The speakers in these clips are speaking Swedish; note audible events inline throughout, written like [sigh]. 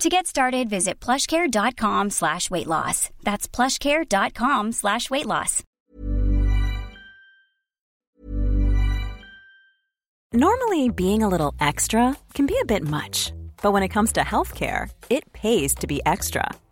To get started, visit plushcare.com slash weight loss. That's plushcare.com slash weight loss. Normally, being a little extra can be a bit much, but when it comes to healthcare, it pays to be extra.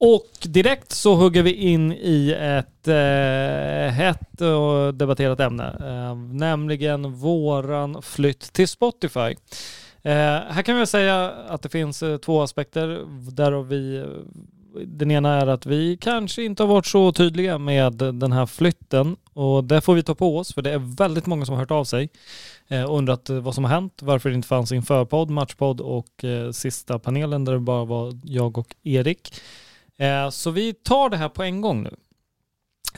Och direkt så hugger vi in i ett eh, hett och debatterat ämne, eh, nämligen våran flytt till Spotify. Eh, här kan vi säga att det finns eh, två aspekter där vi den ena är att vi kanske inte har varit så tydliga med den här flytten och det får vi ta på oss för det är väldigt många som har hört av sig eh, och undrat eh, vad som har hänt, varför det inte fanns införpodd, matchpodd och eh, sista panelen där det bara var jag och Erik. Eh, så vi tar det här på en gång nu.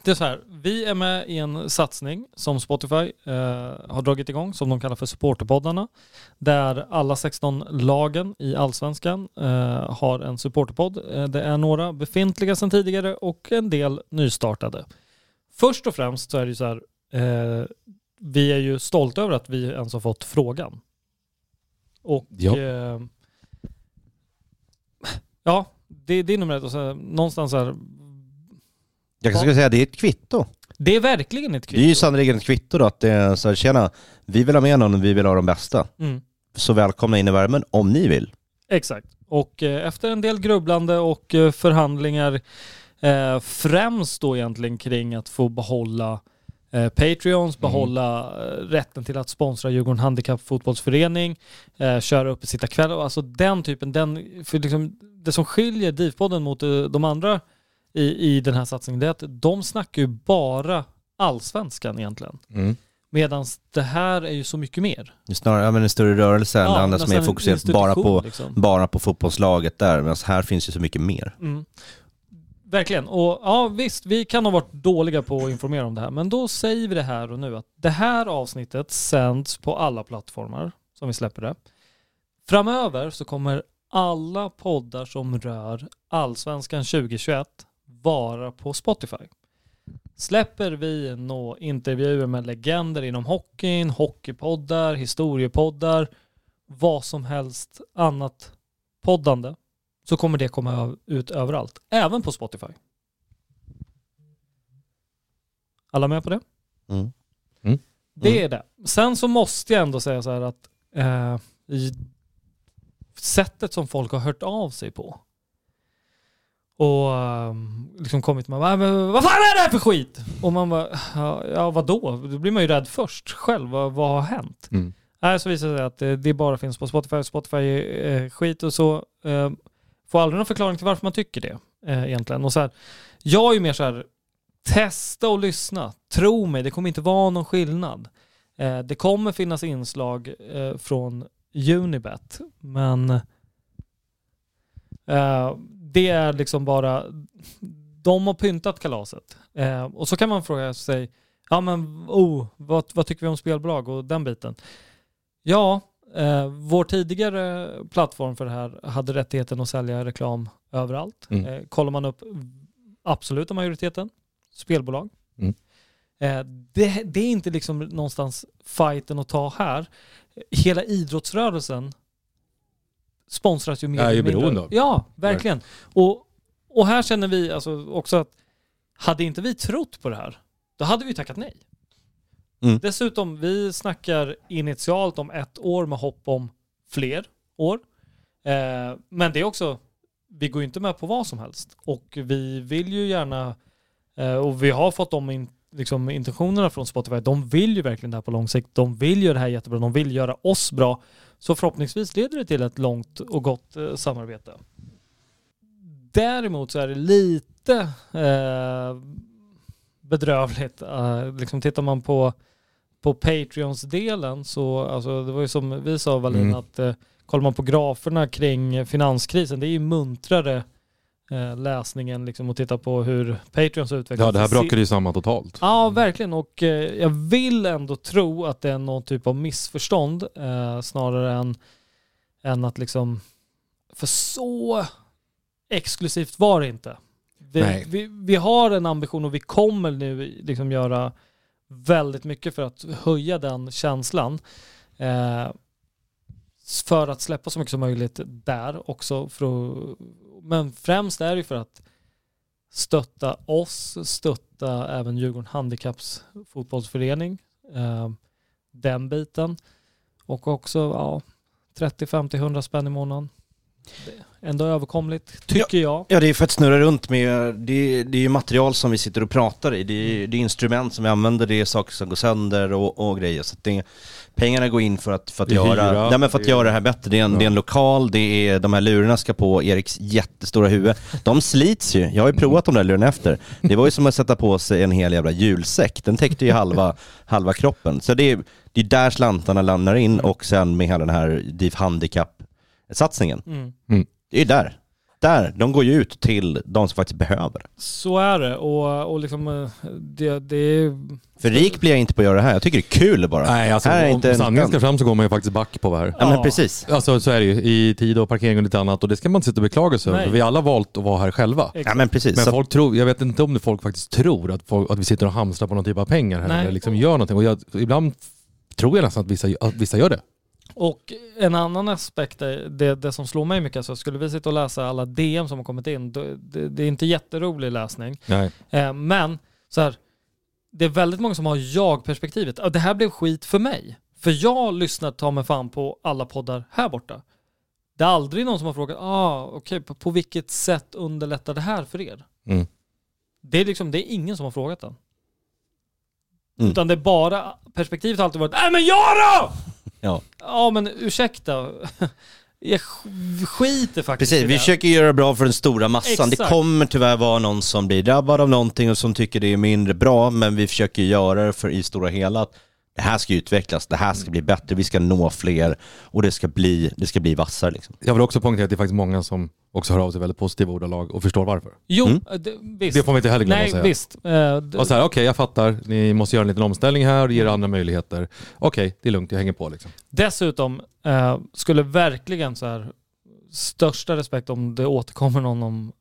Det är så här, vi är med i en satsning som Spotify eh, har dragit igång som de kallar för supporterpoddarna. Där alla 16 lagen i allsvenskan eh, har en supporterpodd. Eh, det är några befintliga sedan tidigare och en del nystartade. Först och främst så är det ju så här, eh, vi är ju stolta över att vi ens har fått frågan. Och Ja. eh, ja, det, det är nummer ett. Och så, någonstans så här, Jag skulle säga att det är ett kvitto. det är verkligen ett Det är ju kvitto. sannerligen ett kvitto då att det är så här, tjena, vi vill ha med någon och vi vill ha de bästa. Mm. Så välkomna in i värmen om ni vill. Exakt. Och eh, efter en del grubblande och eh, förhandlingar, eh, främst då egentligen kring att få behålla eh, Patreons, behålla eh, rätten till att sponsra Djurgården Handikappfotbollsförening, eh, köra upp sitta kväll och alltså den typen, den, för liksom, det som skiljer DIF-podden mot eh, de andra i, i den här satsningen det är att de snackar ju bara allsvenskan egentligen. Medan det här är ju så mycket mer. Det snarare ja, men en större rörelse än Ja, det andra som är en fokuserat bara på, liksom. bara på fotbollslaget där. Men här finns ju så mycket mer. Mm verkligen. Och ja, visst, vi kan ha varit dåliga på att informera om det här, men då säger vi det här och nu att det här avsnittet sänds på alla plattformar som vi släpper det. Framöver så kommer alla poddar som rör Allsvenskan 2021 vara på Spotify. Släpper vi nå intervjuer med legender inom hockeyn, hockeypoddar, historiepoddar, vad som helst annat poddande så kommer det komma ut överallt, även på Spotify. Alla med på det? Mm. Det är det. Sen så måste jag ändå säga så här att eh, i sättet som folk har hört av sig på och um, liksom kommit med vad, vad fan är det här för skit? Och man bara, ja, vadå? Då blir man ju rädd först själv. Vad, vad har hänt? Mm. Nej, så visar det sig att det, det bara finns på Spotify. Spotify är eh, skit och så. Får aldrig någon förklaring till varför man tycker det eh, egentligen. Och så här, jag är ju mer så här, testa och lyssna. Tro mig, det kommer inte vara någon skillnad. Eh, det kommer finnas inslag eh, från Unibet, men eh, det är liksom bara, de har pyntat kalaset. Eh, och så kan man fråga sig, ja men oh, vad, vad tycker vi om spelbolag och den biten? Ja, eh, vår tidigare plattform för det här hade rättigheten att sälja reklam överallt. Mm. Eh, kollar man upp absoluta majoriteten, spelbolag. Mm. Eh, det, det är inte liksom någonstans fighten att ta här. Hela idrottsrörelsen sponsras ju mer eller mindre. beroende av. Ja, verkligen. Och, och här känner vi alltså också att hade inte vi trott på det här, då hade vi tackat nej. Mm. Dessutom, vi snackar initialt om ett år med hopp om fler år. Eh, men det är också, vi går ju inte med på vad som helst. Och vi vill ju gärna, eh, och vi har fått de in, liksom, intentionerna från Spotify, de vill ju verkligen det här på lång sikt. De vill göra det här jättebra, de vill göra oss bra. Så förhoppningsvis leder det till ett långt och gott eh, samarbete. Däremot så är det lite eh, bedrövligt. Eh, liksom tittar man på, på Patreons-delen så, alltså, det var ju som vi sa Wallin, Mm. att eh, kollar man på graferna kring finanskrisen, det är ju muntrare eh, läsningen liksom, och titta på hur Patreons utvecklas. Ja, det här brakade ju samman totalt. Ja, verkligen. Och eh, jag vill ändå tro att det är någon typ av missförstånd snarare än, än att liksom... För så exklusivt var det inte. Vi, vi, vi har en ambition och vi kommer nu liksom göra väldigt mycket för att höja den känslan. Eh, för att släppa så mycket som möjligt där också. För att, men främst är det för att stötta oss, stötta även Djurgården Handikapps fotbollsförening. Eh, den biten. Och också ja, 30, 50, 100 spänn i månaden. Det Ändå överkomligt, tycker jag. Ja, det är för att snurra runt med, det, det är ju material som vi sitter och pratar i. Det är, det är instrument som vi använder, det är saker som går sönder och, och grejer. Så att det, pengarna går in för att, för att, göra, hyra, nej, men för att det göra det här bättre. Det är, en, Ja. det är en lokal, det är, de här lurarna ska på Eriks jättestora huvud. De slits ju, jag har ju provat de där lurarna efter. Det var ju som att sätta på sig en hel jävla julsäck. Den täckte ju halva, [laughs] halva kroppen. Så det är, det är där slantarna landar in och sen med hela den här DIF Handikapp-satsningen. Mm. Det är där. Där, de går ju ut till de som faktiskt behöver. Så är det. Och, och liksom, eh, det, det är... För rik blir jag inte på att göra det här. Jag tycker det är kul bara. Nej, alltså här är om inte en sanningen ska fram så går man ju faktiskt back på det här. Ja men Ja. precis. Alltså så är det ju, i tid och parkering och lite annat. Och det ska man inte sitta och beklaga sig över. Vi har alla valt att vara här själva. Ja men precis. Men Så, folk tror, jag vet inte om det folk faktiskt tror att, folk, att vi sitter och hamstrar på någon typ av pengar här Nej. eller liksom gör någonting. Och jag, ibland tror jag nästan att vissa, att vissa gör det. Och en annan aspekt, är det, det som slår mig mycket, alltså skulle vi sitta och läsa alla DM som har kommit in, det, det är inte jätterolig läsning. Nej. Eh, men så här, det är väldigt många som har jag-perspektivet. Det här blev skit för mig. För jag lyssnar ta mig fan på alla poddar här borta. Det är aldrig någon som har frågat, ah, okej, på, på vilket sätt underlättar det här för er? Mm. Det är liksom, det är ingen som har frågat den. Mm. Utan det är bara, perspektivet har alltid varit, nej men jag då! [laughs] ja. Ja men ursäkta. [laughs] Jag sk- skiter faktiskt Precis, i vi det. försöker göra bra för den stora massan. Det Exakt. kommer tyvärr vara någon som blir drabbad av någonting och som tycker det är mindre bra, men vi försöker göra det för i stora hela det här ska utvecklas, det här ska bli bättre, vi ska nå fler och det ska bli, det ska bli vassare liksom. Jag vill också poängtera att det är faktiskt många som också hör av sig väldigt positiva ordalag och förstår varför. Jo, Mm. det, visst. Det får vi inte heller glömma Nej, att säga. visst. Eh, d- Och så här, okej jag fattar, ni måste göra en liten omställning här och ge er andra möjligheter. Okej, det är lugnt, jag hänger på liksom. Dessutom eh, skulle verkligen så här största respekt om det återkommer någon om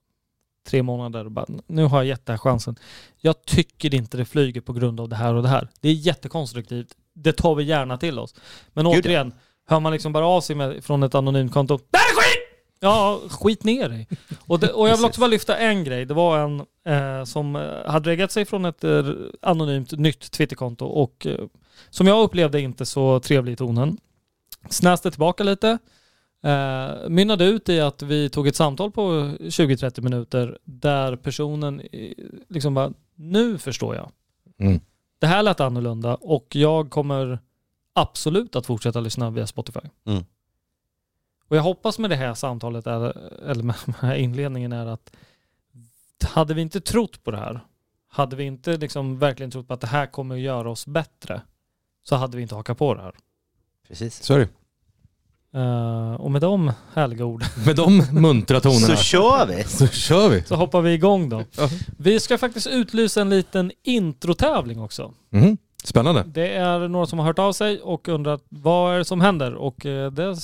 tre månader och bara, nu har jag gett den här chansen. Jag tycker inte det flyger på grund av det här och det här. Det är jättekonstruktivt. Det tar vi gärna till oss. Men Gud, återigen, hör man liksom bara av sig med, från ett anonymt konto. Det här är skit! Ja, skit ner dig. Och, det, och jag vill också bara lyfta en grej. Det var en eh, som eh, hade reggat sig från ett eh, anonymt nytt Twitterkonto och eh, som jag upplevde inte så trevlig i tonen. Snäste tillbaka lite. Eh, mynnade ut i att vi tog ett samtal på 20-30 minuter där personen liksom bara, nu förstår jag. Mm. Det här lät annorlunda och jag kommer absolut att fortsätta lyssna via Spotify. Mm. Och jag hoppas med det här samtalet, är, eller med den här inledningen är att hade vi inte trott på det här, hade vi inte liksom verkligen trott på att det här kommer att göra oss bättre, så hade vi inte hakat på det här. Precis. Så är det. Eh, och med de härliga orden [laughs] Med de muntra Så tonerna kör vi! så kör vi. så hoppar vi igång då. Ja. Vi ska faktiskt utlysa en liten introtävling också. Mhm. Spännande. Det är några som har hört av sig och undrat vad är det som händer? Och eh, det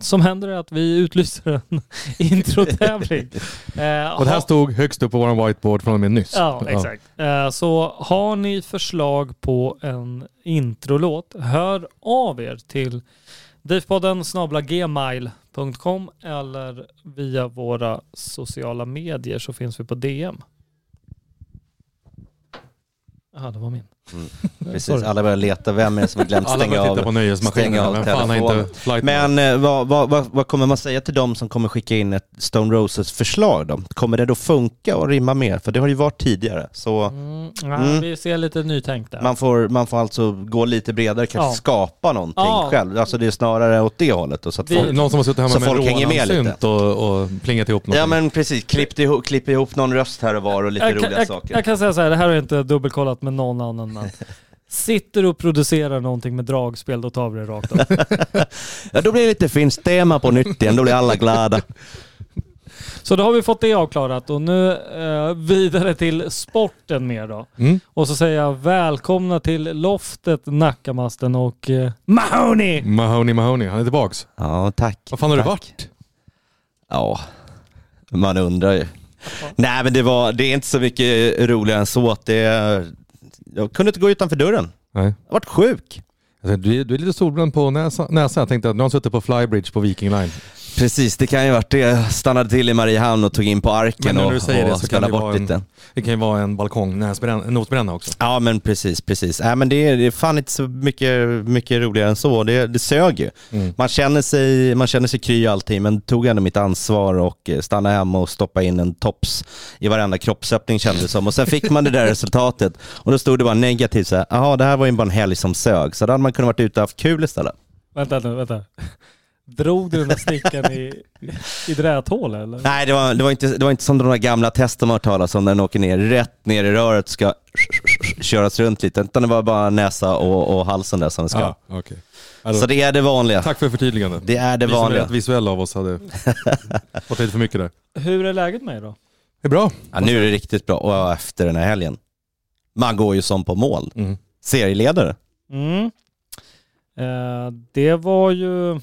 som händer är att vi utlyser en [laughs] introtävling. [laughs] Eh, Och det här stod högst upp på vår whiteboard från och med nyss. Ja, exakt. Eh, Så har ni förslag på en introlåt, hör av er till Diffpodden gmail.com eller via våra sociala medier så finns vi på DM. Ja, det var min. Precis, Sorry. alla börjar leta, vem är det som har glömt Alla stänga börjar titta av? på nöjesmaskinen. stänga av telefonen. Men eh, vad, vad, vad, vad kommer man säga till dem som kommer skicka in ett Stone Roses förslag då? Kommer det då funka och rimma mer? För det har ju varit tidigare. Så Mm, ja, Mm. Vi ser lite nytänkt där. man får, man får alltså gå lite bredare, kanske Ja. skapa någonting Ja. själv. Alltså det är snarare åt det hållet. Då, så att Vi- folk, Någon som har suttit hemma med en med rånarsynt och, och plingat ihop någonting. ja men precis, klipp ihop, klipp ihop någon röst här och var och lite jag, roliga jag, saker. jag kan säga så här, det här har jag inte dubbelkollat med någon annan man. Sitter och producerar någonting med dragspel, då tar vi det rakt av. [laughs] Ja, då blir det lite finskt tema på nytt igen, då blir alla glada. Så då har vi fått det avklarat och nu eh, vidare till sporten mer då. Mm. Och så säger jag välkomna till Loftet, Nackamasten och eh, Mahoney! Mahoney Mahoney, han är tillbaks. Ja, tack. Vad fan har du varit? Ja, man undrar ju. Nej men det, var, det är inte så mycket roligare än så att det... Jag kunde inte gå utanför dörren. Nej. Jag varit sjuk. Alltså, du, är- du är lite solbränd på näsa, näsan. Jag tänkte att nu har han suttit på Flybridge på Viking Line. Precis, det kan ju varit det. Stannade till i Mariehamn och tog in på arken när och, och spelade det bort vara en- lite. Det kan ju vara en balkong, notbränna också. Ja men precis, precis. Nej, men det, är, det är fan inte så mycket, mycket roligare än så. Det, det sög ju. Mm. Man känner sig, man känner sig kry alltid men tog ändå mitt ansvar och eh, stannade hemma och stoppade in en tops i varenda kroppsöppning kändes det som. Och sen fick man det där [laughs] resultatet och då stod det bara negativt så här, jaha det här var ju bara en helg som sög. Så då hade man kunnat varit ute och haft kul istället. Vänta nu, vänta. Drog du den där stickan i, i dräthålet eller? Nej det var, det, var inte, det var inte som de där gamla testen man har hört talas om när den åker ner rätt ner i röret ska köras runt lite. Utan det var bara näsa och, och halsen där som det ska. Ja, okej. Alltså, Så det är det vanliga. Tack för förtydligandet. Det är det Vi som är vanliga. visuella av oss hade [laughs] fått lite för mycket där. Hur är läget med er då? Det är bra. Ja, nu är det riktigt bra och efter den här helgen. Man går ju som på mål. Mm. Serieledare. Mm. Eh, det var ju...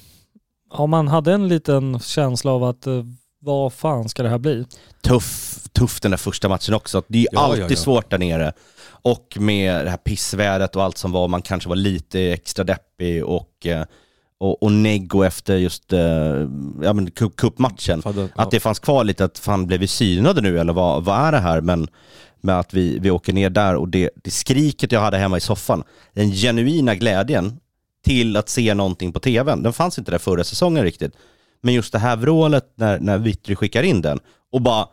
Ja, man hade en liten känsla av att eh, vad fan ska det här bli? Tuff, tuff den där första matchen också. Det är ju Ja, alltid ja, ja. svårt där nere. Och med det här pissvädret och allt som var, man kanske var lite extra deppig och, eh, och, och neggo efter just eh, ja, men cup- cupmatchen. Fadde- Att det fanns kvar lite att fan blev vi synade nu eller vad, vad är det här? Men med att vi, vi åker ner där och det, det skriket jag hade hemma i soffan, den genuina glädjen till att se någonting på tvn, den fanns inte där förra säsongen riktigt. Men just det här vrålet när, när Vittry skickar in den och bara,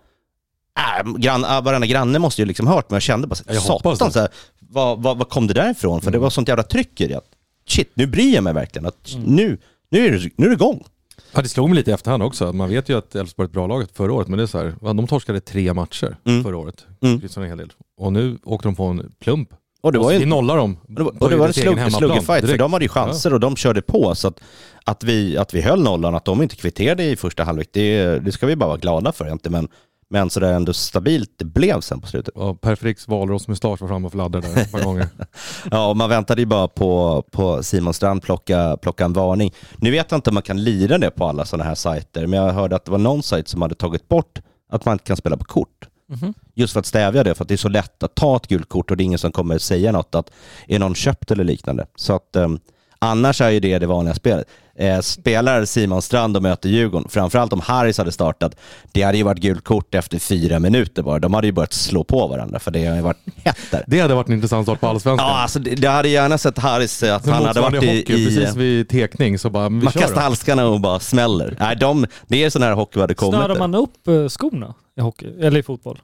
äh, grann, äh, varenda granne måste ju liksom hört men jag kände bara, Jag satan, så här, vad, vad, vad kom det där ifrån? För det var sånt jävla tryck i det. Att, shit, nu bryr jag mig verkligen. Att, nu, nu, är det, nu är det igång. Ja, det slog mig lite i efterhand också. Man vet ju att Elfsborg är ett bra lag förra året, men det är så här, de torskade tre matcher Mm. förra året. Mm. En hel del. Och nu åkte de på en plump Och det var ju vi nollar dem. Och det var, på och det var en slug, sluggerfight, för de hade ju chanser och de körde på. Så att, att, vi, att vi höll nollan, att de inte kvitterade i första halvlek, det, det ska vi bara vara glada för egentligen. Men, men så det är ändå stabilt det blev sen på slutet. Ja, Per Fricks valrossmustasch var framme och fladdrade där ett par gånger. [laughs] Ja, och man väntade ju bara på, på Simon Strand plocka, plocka en varning. Nu vet jag inte om man kan lira det på alla sådana här sajter, men jag hörde att det var någon sajt som hade tagit bort att man inte kan spela på kort. Mhm. Just för att stävja det, för att det är så lätt att ta ett gult kort och det är ingen som kommer säga något att är någon köpt eller liknande. Så att um, annars är ju det det vanliga spelet. Eh, spelar Simon Strand och möter Djurgården, framförallt om Harris hade startat, det hade ju varit gult kort efter fyra minuter bara. De hade ju börjat slå på varandra för det har ju varit hett. Det hade varit en intressant start på Allsvenskan. Ja, alltså det, hade gärna sett Harris eh, att han hade varit i... hockey, i precis vid tekning så bara, vi man kör kastar då. handskarna och bara smäller. Nej, de, det är sån här hockey vi hade kommit. Snörar man upp eh, skorna i hockey, eller i fotboll?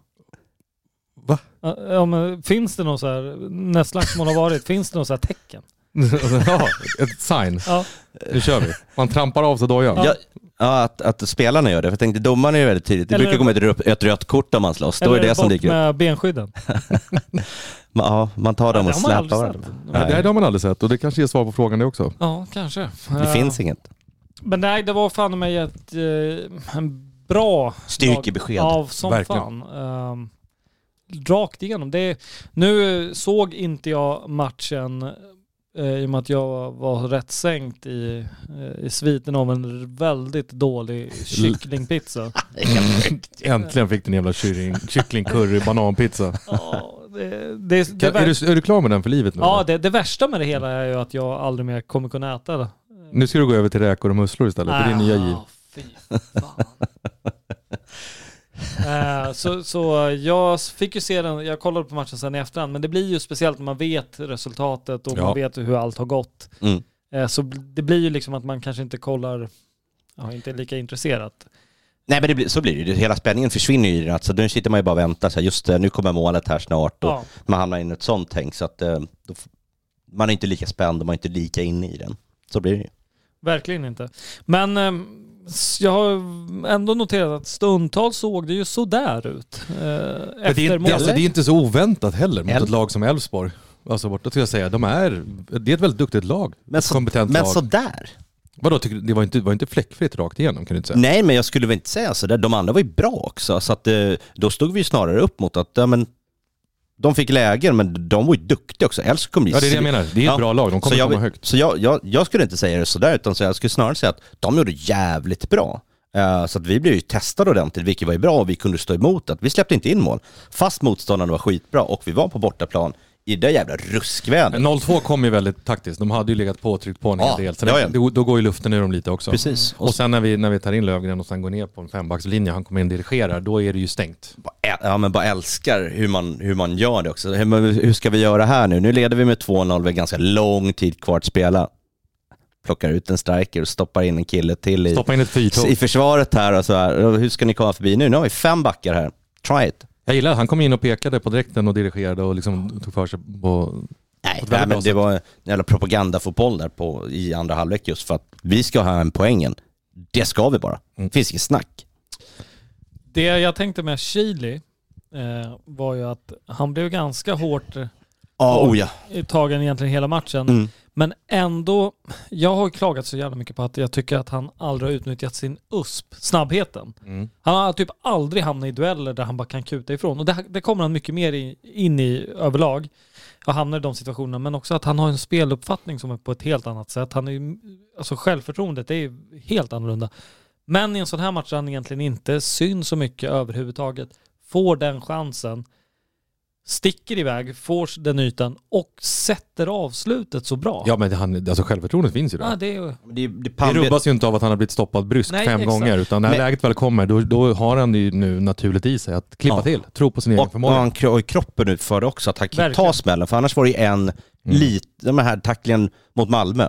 Va? Ja, Ja, men finns det någon så här, när slagsmål har varit, finns det någon så här tecken? [laughs] ja, ett sign. Ja. Nu kör vi. Man trampar av sig dojan. Ja. Ja, ja att, att spelarna gör det. För jag tänkte domaren är ju väldigt tidigt. Det Eller- brukar komma ett, rött- ett rött kort om man slåss. Då är det som bort dyker upp. med benskydden. [laughs] Man, ja, man tar dem Ja, och det har man aldrig släpar sett. varandra. Nej, Nej, det har man aldrig sett och det kanske ger svar på frågan det också. Ja, kanske. det Eh, finns inget. Men nej, det var fan mig ett eh, en bra Styrkebesked. Ja, som Verkligen. fan. Um, rakt igenom. Det, nu såg inte jag matchen eh, i och med att jag var rätt sänkt i, eh, i sviten av en väldigt dålig kycklingpizza. Äntligen fick du en jävla kyckling, kyckling curry, bananpizza. [laughs] Ja, det, det, det, är, du, är du klar med den för livet nu? ja det, det värsta med det hela är ju att jag aldrig mer kommer kunna äta det. Nu ska du gå över till räkor och musslor istället, för det är nya giv. Eh, så, så jag fick ju se den, jag kollade på matchen sen i efterhand, men det blir ju speciellt när man vet resultatet och Ja. man vet hur allt har gått. Mm. Eh, så det blir ju liksom att man kanske inte kollar, ja, inte är lika intresserad. Nej men det blir, så blir det ju. Hela spänningen försvinner ju i den. Alltså, nu sitter man ju bara och väntar. Så här, just det, nu kommer målet här snart. Och Ja. Man hamnar in i ett sånt tänk. Så att, eh, då, man är inte lika spänd och man är inte lika inne i den. Så blir det ju. Verkligen inte. Men ehm, jag har ändå noterat att stundtals såg det ju sådär ut. Eh, det, är, efter inte- målet. alltså, det är inte så oväntat heller mot Elf- ett lag som Elfsborg. Alltså borta ska jag säga, de är, det är ett väldigt duktigt lag. Men, så, kompetent men lag. sådär. Vadå, tycker du- det var inte, var inte fläckfritt rakt igenom kan du inte säga? Nej, men jag skulle väl inte säga sådär. De andra var ju bra också. Så att, eh, då stod vi ju snarare upp mot att, ja men, de fick lägen, men de var ju duktiga också. Elfsborg kommer Ja det är det jag menar, det är ett Ja. bra lag, de kommer så jag, komma högt. Så jag, jag, jag skulle inte säga det sådär, utan så jag skulle snarare säga att de gjorde jävligt bra. Eh, så att vi blev ju testade ordentligt, vilket var ju bra och vi kunde stå emot att Vi släppte inte in mål, fast motståndarna var skitbra och vi var på bortaplan i det jävla ruskvädret. 0-2 kom ju väldigt taktiskt, de hade ju legat påtryckt på en Ja, del. Så ja, ja. Då, då går ju luften ur dem lite också. Precis. Och sen när vi, när vi tar in Lövgren och sen går ner på en fembackslinje, han kommer in och dirigerar, då är det ju stängt. ja, men bara älskar hur man, hur man gör det också. Hur, hur ska vi göra här nu? Nu leder vi med 2-0, vi ganska lång tid kvar att spela. Plockar ut en striker och stoppar in en kille till i, in i försvaret här och så här. Hur ska ni komma förbi nu? Nu har vi fem backar här. Try it. Jag gillar att han kom in och pekade på direkten och dirigerade och liksom tog för sig på... Nej, På nej men det var en jävla propagandafotboll där på, i andra halvlek just för att vi ska ha en poängen. Det ska vi bara. Mm. Det finns inget snack. Det jag tänkte med Chili eh, var ju att han blev ganska hårt Ja, oh ja. tagen egentligen hela matchen. Mm. Men ändå, jag har klagat så jävla mycket på att jag tycker att han aldrig har utnyttjat sin USP, snabbheten. Mm. Han har typ aldrig hamnat i dueller där han bara kan kuta ifrån. Och det, det kommer han mycket mer i, in i överlag. Och hamnar i de situationerna. Men också att han har en speluppfattning som är på ett helt annat sätt. Han är alltså självförtroendet är helt annorlunda. Men i en sån här match där han egentligen inte syns så mycket överhuvudtaget. Får den chansen. Sticker iväg, får den ytan och sätter avslutet så bra. Ja men han, alltså självförtroendet finns ju där. Ja, det är ju... Det, det, Det rubbas ju inte av att han har blivit stoppad bryskt fem exakt. gånger, utan när Men- läget väl kommer, då, då har han ju nu naturligt i sig att klippa Ja. till, tro på sin egen Och, och förmåga. han kro- kroppen ut för det också, att han kan ta smällen. För annars var det ju en lit, den här tacklingen mot Malmö.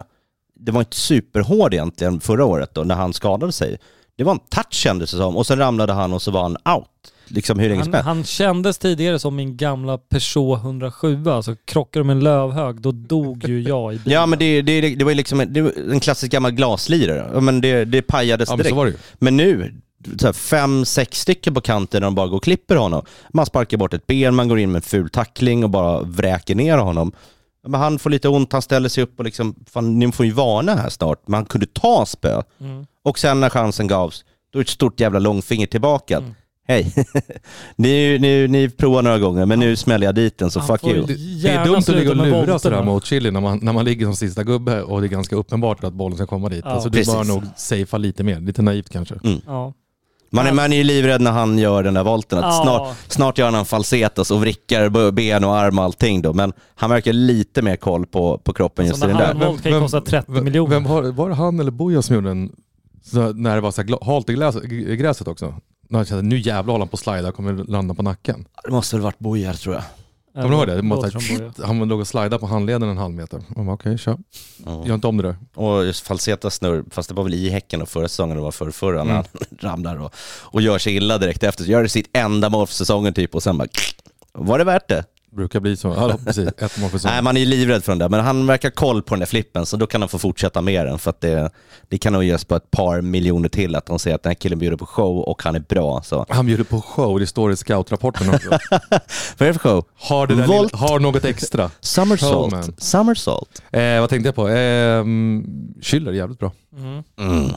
Det var inte superhård egentligen förra året då, när han skadade sig. Det var en touch kändes det som, och sen ramlade han och så var han out. Liksom hur länge som Han, helst. han kändes tidigare som min gamla Peugeot 107, alltså krockade med en lövhög, då dog ju jag i bilen. Ja men det, det, det var ju liksom en, det var en klassisk gammal glaslirare. Men det, det pajades Ja men direkt. så var det ju. Men nu, så här, fem, sex stycken på kanten när de bara går och klipper honom. Man sparkar bort ett ben, man går in med en ful tackling och bara vräker ner honom. Men han får lite ont, han ställer sig upp och liksom, fan ni får ju varna här snart. Men han kunde ta spö. Och sen när chansen gavs, då är det ett stort jävla långfinger tillbaka. Hej, [laughs] ni, ni, ni provar några gånger men nu smäller jag dit den så Han fuck you. Det är dumt att ligga och lura sådär mot Chili när man, när man ligger som sista gubbe och det är ganska uppenbart att bollen ska komma dit. Ja. alltså, du bör Precis. nog safea lite mer, lite naivt kanske. Ja. Man är, man är ju livrädd när han gör den där volten. Att Ja. snart, snart gör han en falsetas och vrickar ben och arm och allting då. Men han verkar lite mer koll på, på kroppen just i den här där. kan ju kosta 30 vem, miljoner. Vem var, var det han eller Bojan som gjorde den när det var så här halt i gräset också? Han kände nu jävlar håller han på att slida och kommer landa på nacken. Det måste väl varit Bojar tror jag. Kommer du ihåg det? det måste, Bojan. han låg och slida på handleden en halv meter. Man bara, Okej, kör. Ja. Gör inte om det där. Och just falsetas snurr, fast det var väl i Häcken och förra säsongen det var förra, förra när Mm. han [laughs] ramlar och, och gör sig illa direkt efter. Så gör det sitt enda mål för säsongen typ och sen bara var det värt det? Brukar bli så. Ja, precis. Ett mål för säsongen. Nej, man är ju livrädd för den där, men han verkar koll på den där flippen så då kan han få fortsätta med den för att det, det kan nog ges på ett par miljoner till att de säger att den här killen bjuder på show och han är bra. Så. Han bjuder på show, det står i scoutrapporten också. [laughs] Vad är det för show? Har, det lilla, har något extra. Somersault. Showman. Eh, vad tänkte jag på? Eh, Schüller, jävligt bra. Mm. Mm.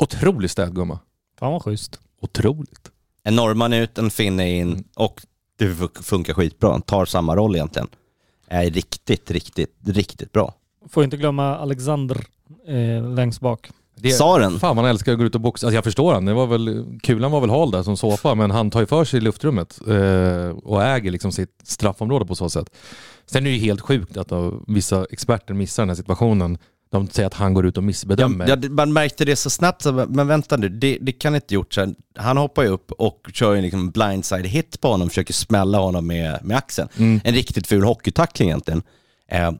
Otrolig städgumma. Fan vad schysst. Otroligt. En norrman ut, en finne in och det fun- funkar skitbra. Han tar samma roll egentligen. Är riktigt, riktigt, riktigt bra. Får inte glömma Alexander eh, längst bak. Det, Sa den? Fan man älskar att gå ut och boxa. Alltså jag förstår han. Det var väl, kulan var väl hal där som såpa, men han tar ju för sig i luftrummet eh, och äger liksom sitt straffområde på så sätt. Sen är det ju helt sjukt att uh, vissa experter missar den här situationen. De säger att han går ut och missbedömer. Ja, man märkte det så snabbt, men vänta nu, det, det kan inte gjort här. Han hoppar ju upp och kör en liksom blindside hit på honom, försöker smälla honom med, med axeln. Mm. En riktigt ful hockeytackling egentligen. Eh,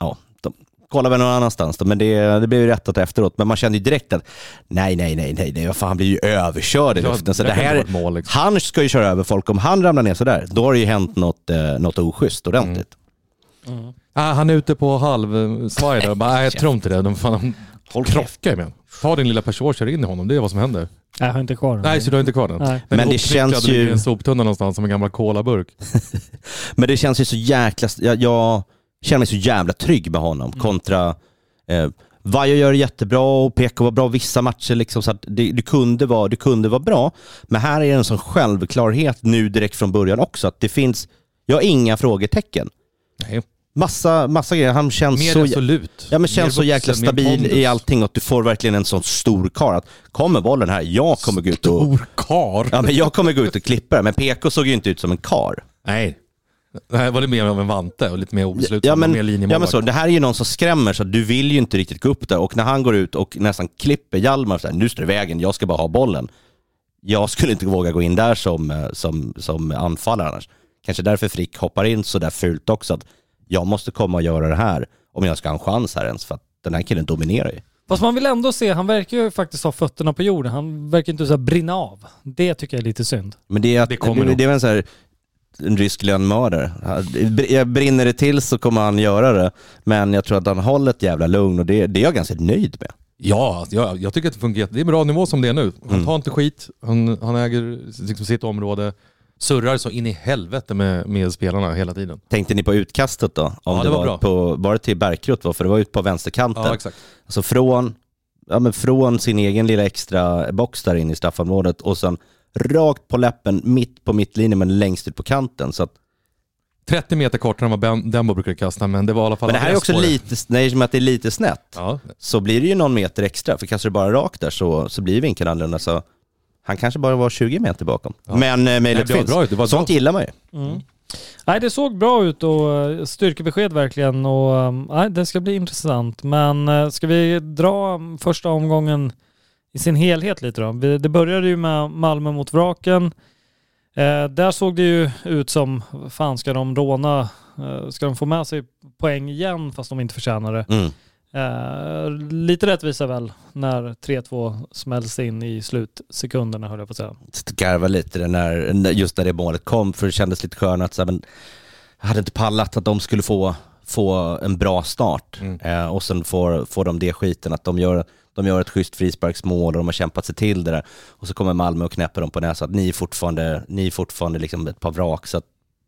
ja, de kollar väl någon annanstans då, men det, det blev ju rättat efteråt. Men man kände ju direkt att nej, nej, nej, nej, nej fan, han blir ju överkörd i Ja, luften. Så det här, mål, liksom. Han ska ju köra över folk, om han ramlar ner sådär, då har det ju hänt något, eh, något oschysst ordentligt. Ah, han är ute på halvsvaj där. Bara, Nej, jag [laughs] tror inte det. De, fan, Håll krockar ju med honom. Ta din lilla Peugeot och kör in i honom. Det är vad som händer. Nej, jag har inte kvar den. Nej, så du har inte kvar den? Nej. Men det känns ju- i en soptunna någonstans som en gammal colaburk. [laughs] Men det känns ju så jäkla... Jag, jag känner mig så jävla trygg med honom kontra... Eh, Vaiho gör det jättebra och PK var bra vissa matcher liksom, så att det, det, kunde vara, det kunde vara bra. Men här är det en sån självklarhet nu direkt från början också att det finns... Jag har inga frågetecken. Nej. Massa, massa grejer. Han känns Mer så... resolut. Ja men Mer känns så vuxen, jäkla mer stabil i allting och att du får verkligen en sån stor karl att kommer bollen här, jag kommer gå ut och... Stor kar. Ja men jag kommer gå ut och klippa men PK såg ju inte ut som en kar. Nej. Det här var det mer av en vante och lite mer obeslutsam Ja men, och mer linjemålvakt. ja men så, det här är ju någon som skrämmer så du vill ju inte riktigt gå upp där och när han går ut och nästan klipper Hjalmar så här, nu står det vägen, jag ska bara ha bollen. Jag skulle inte våga gå in där som, eh, som, som anfallare annars. Kanske därför Frick hoppar in så där fult också, att jag måste komma och göra det här om jag ska ha en chans här ens, för att den här killen dominerar ju. Fast man vill ändå se, han verkar ju faktiskt ha fötterna på jorden. Han verkar inte så här brinna av. Det tycker jag är lite synd. Men det är, att, Det kommer det, det är väl en så här, en rysk lönnmördare. Jag brinner det till så kommer han göra det, men jag tror att han håller ett jävla lugn och det, det är jag ganska nöjd med. Ja, jag, jag tycker att det fungerar. Det är bra nivå som det är nu. Han Mm. tar inte skit, han, han äger liksom sitt område. Surrar så in i helvete med, med spelarna hela tiden. Tänkte ni på utkastet då? Om Ja, det det var var, bra. på, var det till Bärkrot var, för det var ut på vänsterkanten. Ja, exakt. alltså från, ja, men från sin egen lilla extra box där inne i straffområdet och sen rakt på läppen, mitt på mittlinjen men längst ut på kanten. Så att, 30 meter kortare än vad Dembo brukar kasta, men det var i alla fall... men det här är också lite, nej, som att det är lite snett. Ja, Så blir det ju någon meter extra, för kastar du bara rakt där så, så blir vinkeln annorlunda. Så han kanske bara var 20 meter bakom. Ja. Men eh, mejlet finns. bra ut, det var Sånt bra. gillar man ju. Mm. Nej, det såg bra ut och eh, styrkebesked verkligen och um, nej, det ska bli intressant. Men eh, ska vi dra um, första omgången i sin helhet lite då? Det började ju med Malmö mot Vraken. Eh, där såg det ju ut som, fan ska de råna, eh, ska de få med sig poäng igen fast de inte förtjänar det? Mm. Eh, lite rättvisa väl när 3-2 smälls in i slutsekunderna höll jag på att säga. garva lite det när, när- just när det målet kom, för det kändes lite skönt att så här, men, jag hade inte pallat att de skulle få, få en bra start Mm. eh, och sen får, får de det skiten att de gör, de gör ett schysst frisparksmål och de har kämpat sig till det där. Och så kommer Malmö och knäpper dem på näsan att ni är fortfarande, ni är fortfarande liksom ett par vrak, så att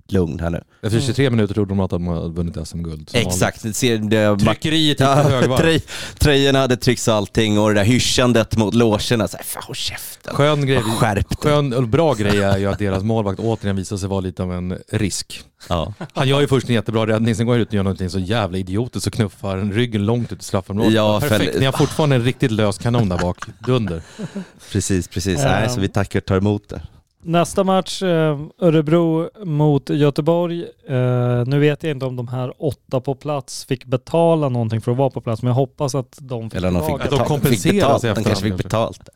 lugn här nu. Efter 23 minuter trodde de att de hade vunnit SM-guld. Exakt, det ser, det, Tryckeriet gick på högvarv. tröj, tröjorna hade tryckts och allting och det där hyschandet mot logerna, så här, fan håll käften. Skön grej, Skärp skön bra grej är ju att deras målvakt återigen visar sig vara lite av en risk. Ja. Han gör ju först en jättebra räddning, sen går han ut och gör någonting så jävla idiotiskt och knuffar ryggen långt ut i straffområdet. Ja, Perfekt, för- ni har fortfarande en riktigt lös kanon där bak. Dunder. [laughs] Precis, precis. Ja. Nej, så vi tackar och tar emot det. Nästa match, eh, Örebro mot Göteborg. Eh, nu vet jag inte om de här åtta på plats fick betala någonting för att vara på plats, men jag hoppas att de fick Eller de fick tillbaka. Att de betalt. fick betalt. i De kanske fick betalt.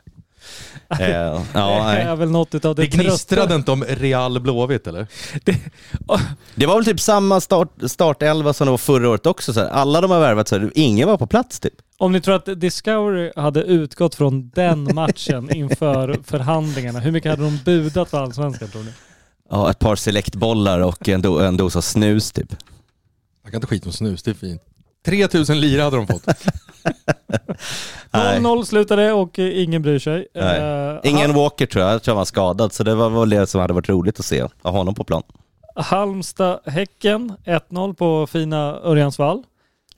Eh, [laughs] ja, det är väl något utav det, Det gnistrade inte om Real Blåvitt eller? [laughs] Det var väl typ samma start, startelva som det var förra året också. Så här. Alla de har värvat, så här, ingen var på plats typ. Om ni tror att Discovery hade utgått från den matchen [laughs] inför förhandlingarna, hur mycket hade de budat för Allsvenskan tror ni? Ja, ett par selektbollar och en, do, en dosa snus typ. Jag kan inte skita om snus, det är fint. 3000 lira hade de fått. [laughs] Nej. 0-0 slutade och eh, ingen bryr sig. Eh, Ingen Hal- Walker tror jag, jag tror han var skadad. Så det var väl det som hade varit roligt att se, ha honom på plan. Halmstad-Häcken 1-0 på fina Örjansvall.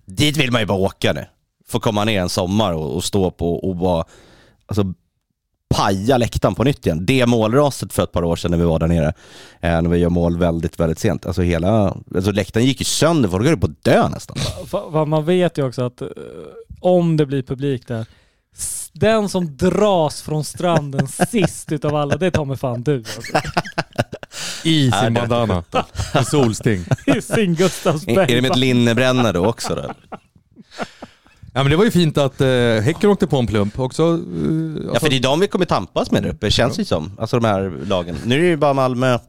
Dit vill man ju bara åka nu. Få komma ner en sommar och, och stå på och bara, alltså paja läktaren på nytt igen. Det målraset för ett par år sedan när vi var där nere. Eh, när vi gör mål väldigt, väldigt sent. Alltså hela, alltså läktaren gick ju sönder, folk höll på att dö nästan. Man vet ju också att eh, om det blir publik där, den som dras från stranden [laughs] sist utav alla, det tar mig fan du alltså. [laughs] I sin det- bandana. [laughs] Med solsting. I sin Gustavsberg. Är, är det med ett linnebrännare då också? Då? Ja men det var ju fint att eh, Häcken åkte på en plump också. Eh, Ja alltså, för det är de vi kommer tampas med där uppe, känns det som. Alltså de här lagen. Nu är det ju bara Malmö,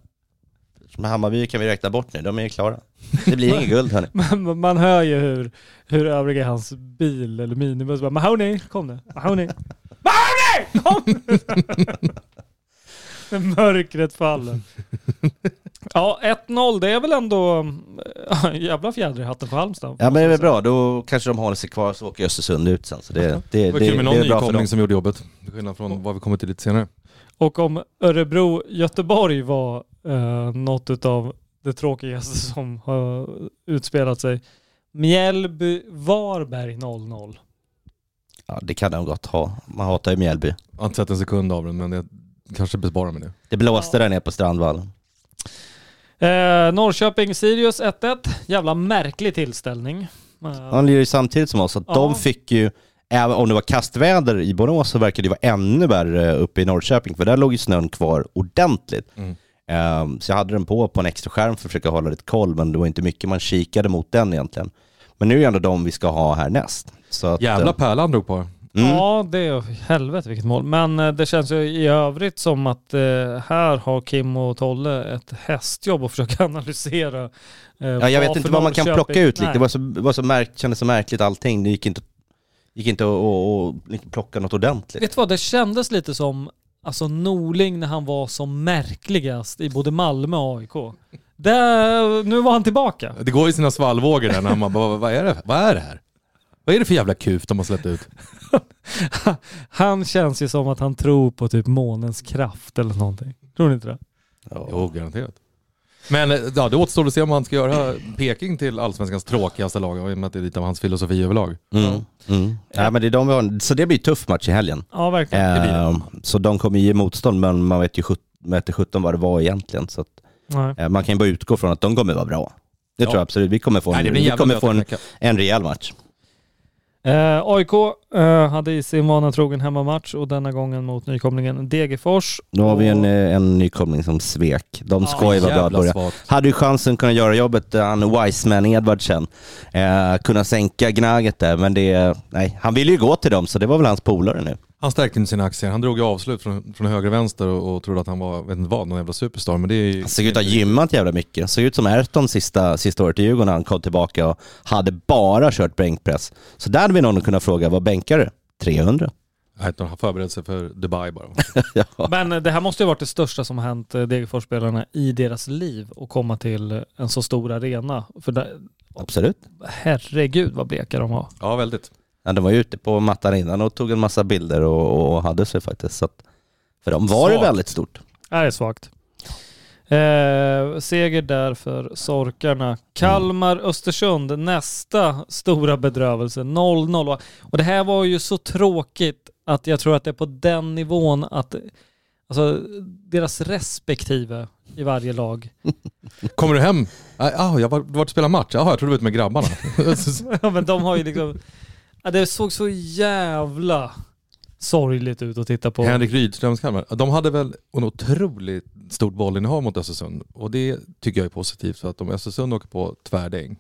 som Hammarby kan vi räkna bort nu, de är ju klara. Det blir inget guld hörni. [laughs] Man, man hör ju hur, hur övriga i hans bil eller minibuss bara Mahoney, kom nu. Mahoney. [laughs] Mahoney! Kom nu! [laughs] När mörkret faller. Ja, 1-0, det är väl ändå äh, en [laughs] jävla fjäder i hatten för Halmstad. Ja men det är väl bra, då kanske de håller sig kvar så åker Östersund ut sen. Så det, det, det det, var det, kul med någon är bra för nykomling dem. som gjorde jobbet. Till skillnad från vad vi kommer till lite senare. Och om Örebro-Göteborg var eh, något utav det tråkigaste [laughs] som har utspelat sig. Mjällby-Varberg 0-0. Ja det kan de gott ha. Man hatar ju Mjällby. Jag har inte sett en sekund av den men jag kanske besparar mig det. Det blåste där nere på Strandvallen. Eh, Norrköping-Sirius 1-1. Jävla märklig tillställning. Eh, Han lirar ju samtidigt som oss, att Ja. de fick ju, även om det var kastväder i Borås så verkade det vara ännu värre uppe i Norrköping, för där låg ju snön kvar ordentligt. Mm. Ehm, så jag hade den på på en extra skärm för att försöka hålla lite koll, men det var inte mycket man kikade mot den egentligen. Men nu är det ändå de vi ska ha härnäst. Så att, Jävla eh, pärla han drog på. Mm. Ja, det är helvete vilket mål. Men eh, det känns ju i övrigt som att eh, här har Kim och Tolle ett hästjobb att försöka [laughs] analysera. eh, Ja, jag vet inte vad man kan plocka ut. Nej. Det var så, var så märkt, kändes så märkligt allting. Det gick inte, gick inte att liksom plocka något ordentligt. Vet du vad, det kändes lite som alltså Norling när han var som märkligast i både Malmö och AIK. Där, nu var han tillbaka. Det går i sina svallvågor där när man bara, vad är det, vad är det här? Vad är det för jävla kuf de har släppt ut? [laughs] Han känns ju som att han tror på typ månens kraft eller någonting. Tror ni inte det? Ja. Jo, garanterat. Men eh, ja, det återstår att se om han ska göra Peking till allsvenskans tråkigaste lag, i och med att det är lite av hans filosofi överlag. Mm. Mm. Ja, men det är de vi har. Så det blir en tuff match i helgen. Ja, verkligen. det. Ehm, så de kommer ge motstånd, men man vet ju sjut- vet ju 17 vad det var egentligen. Så att, eh, man kan ju bara utgå från att de kommer vara bra. Det Ja. tror jag absolut. Vi kommer få en, Nej, vi kommer få en, en rejäl match. Eh, AIK eh, hade i sin vana trogen hemmamatch och denna gången mot nykomlingen Degerfors. Nu har vi en, eh, en nykomling som svek. De ska ju vara bra att börja. Hade ju chansen att kunna göra jobbet, eh, han Wiseman Edvardsen. Eh, kunna sänka Gnaget där, men det, nej, han ville ju gå till dem så det var väl hans polare nu. Han stärkte inte sina aktier. Han drog ju avslut från, från höger och vänster och, och trodde att han var, vet inte vad, någon jävla superstar. Men det är ju... Han såg ut att ha gymmat jävla mycket. Såg ut som Ayrton sista, sista året i Djurgården när han kom tillbaka och hade bara kört bänkpress. Så där hade vi någon kunnat fråga, vad bänkar du? 300? Nej, utan han förberedde sig för Dubai bara. [laughs] ja. Men eh, det här måste ju ha varit det största som har hänt eh, Degerfors-spelarna i deras liv och komma till eh, en så stor arena. För där, Absolut. Herregud vad bleka de var. Ja, väldigt. Ja, de var ju ute på mattan innan och tog en massa bilder och, och hade sig faktiskt. Så att, för dem var det Svagt. väldigt stort. Det är svagt. Eh, seger där för Sorkarna. Kalmar-Östersund, nästa stora bedrövelse. 0-0. Och det här var ju så tråkigt att jag tror att det är på den nivån att alltså, deras respektive i varje lag. [laughs] Kommer du hem? Ah, ah, jag var, var och spelade match. Jaha, jag trodde du var ute med grabbarna. [laughs] ja, men de har ju liksom... Ja, det såg så jävla sorgligt ut att titta på. Henrik Rydströms Kalmar. De hade väl en otroligt stort bollinnehav mot Östersund. Och det tycker jag är positivt. För att om Östersund åker på tvärdäng,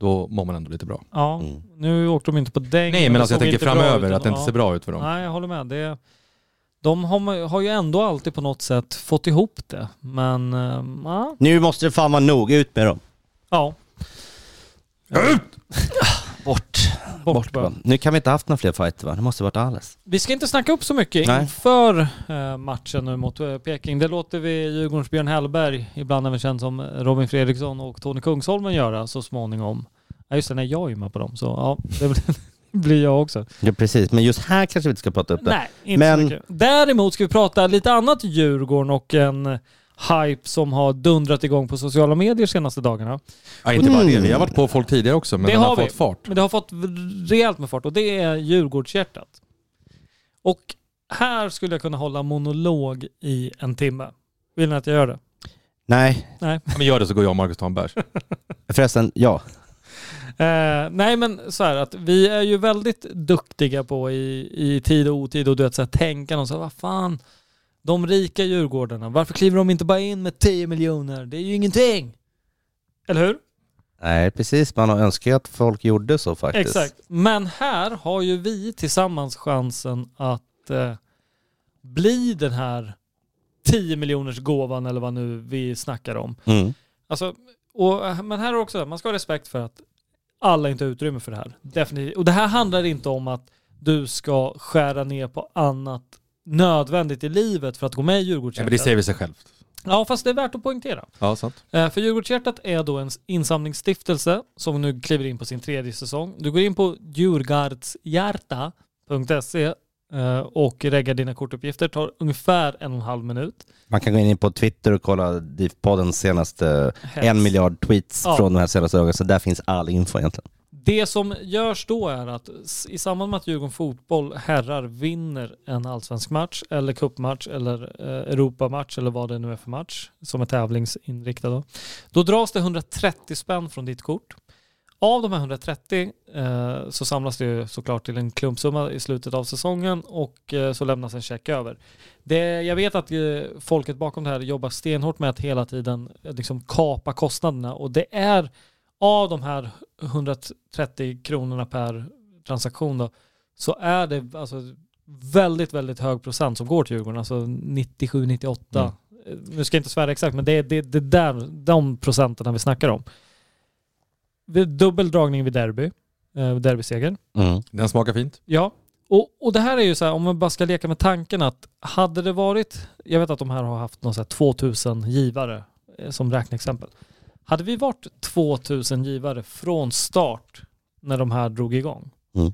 då mår man ändå lite bra. Ja, Mm. nu åkte de inte på däng. Nej men det alltså jag tänker framöver, ut. att det inte ser bra ut för dem. Nej, jag håller med. Det, de har, har ju ändå alltid på något sätt fått ihop det. Men, ja. Nu måste det fan vara nog, ut med dem. ja. Bort. [laughs] Bort, Bort bara. bara. Nu kan vi inte haft några fler fighter va? Det måste varit alles. Vi ska inte snacka upp så mycket Nej. inför eh, matchen nu mot eh, Peking. Det låter vi Djurgårdens Björn Hellberg, ibland även känd som Robin Fredriksson och Tony Kungsholmen göra så småningom. Ja just det, nej jag är ju med på dem så ja, det blir- [laughs] blir jag också. Ja precis, men just här kanske vi inte ska prata upp det. Nej, inte Men- så mycket. Däremot ska vi prata lite annat Djurgården och en hype som har dundrat igång på sociala medier senaste dagarna. Ja, inte bara det, vi har varit på folk tidigare också men Det den har, har fått fart. Men det har fått rejält med fart och det är Djurgårdshjärtat. Och här skulle jag kunna hålla monolog i en timme. Vill ni att jag gör det? Nej, Nej. Ja, men gör det så går jag och Marcus ta en bärs. [laughs] förresten, ja. Eh, nej men så här att vi är ju väldigt duktiga på i, i tid och otid och du vet så här, tänka och så här, vad fan, de rika Djurgårdarna, varför kliver de inte bara in med 10 miljoner? Det är ju ingenting. Eller hur? Nej, precis. Man har önskat att folk gjorde så faktiskt. Exakt. Men här har ju vi tillsammans chansen att eh, bli den här 10 miljoners gåvan eller vad nu vi snackar om. Mm. Alltså, och, men här är också, man ska ha respekt för att alla inte har utrymme för det här. Definitivt. Och det här handlar inte om att du ska skära ner på annat nödvändigt i livet för att gå med i Ja, men det Djurgårdshjärtat. säger vi sig självt. Ja, fast det är värt att poängtera. Ja, sant. Eh, För Djurgårdshjärtat är då en insamlingsstiftelse som nu kliver in på sin tredje säsong. Du går in på djurgardshjärta.se eh, och reggar dina kortuppgifter. tar ungefär en och en halv minut. Man kan gå in på Twitter och kolla DIF-poddens senaste Helst. en miljard tweets Ja. från de här senaste dagarna. Så där finns all info egentligen. Det som görs då är att i samband med att Djurgården Fotboll herrar vinner en allsvensk match eller cupmatch eller eh, Europamatch eller vad det nu är för match som är tävlingsinriktad då. Då dras det 130 spänn från ditt kort. Av de här 130 eh, så samlas det ju såklart till en klumpsumma i slutet av säsongen och eh, så lämnas en check över. Det, jag vet att eh, folket bakom det här jobbar stenhårt med att hela tiden eh, liksom kapa kostnaderna och det är av de här 130 kronorna per transaktion då, så är det alltså väldigt, väldigt hög procent som går till Djurgården. Alltså 97-98. Mm. Nu ska jag inte svära exakt, men det är det, det där, de procenten vi snackar om. Dubbel dragning vid derby, eh, derbysegern. Mm. Den smakar fint. Ja, och, och det här är ju så här, om man bara ska leka med tanken att hade det varit, jag vet att de här har haft någon så här 2000 givare eh, som räkneexempel. Hade vi varit 2000 givare från start när de här drog igång, Mm.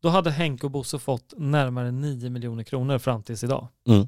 då hade Henke och Bosse fått närmare 9 miljoner kronor fram tills idag. Mm.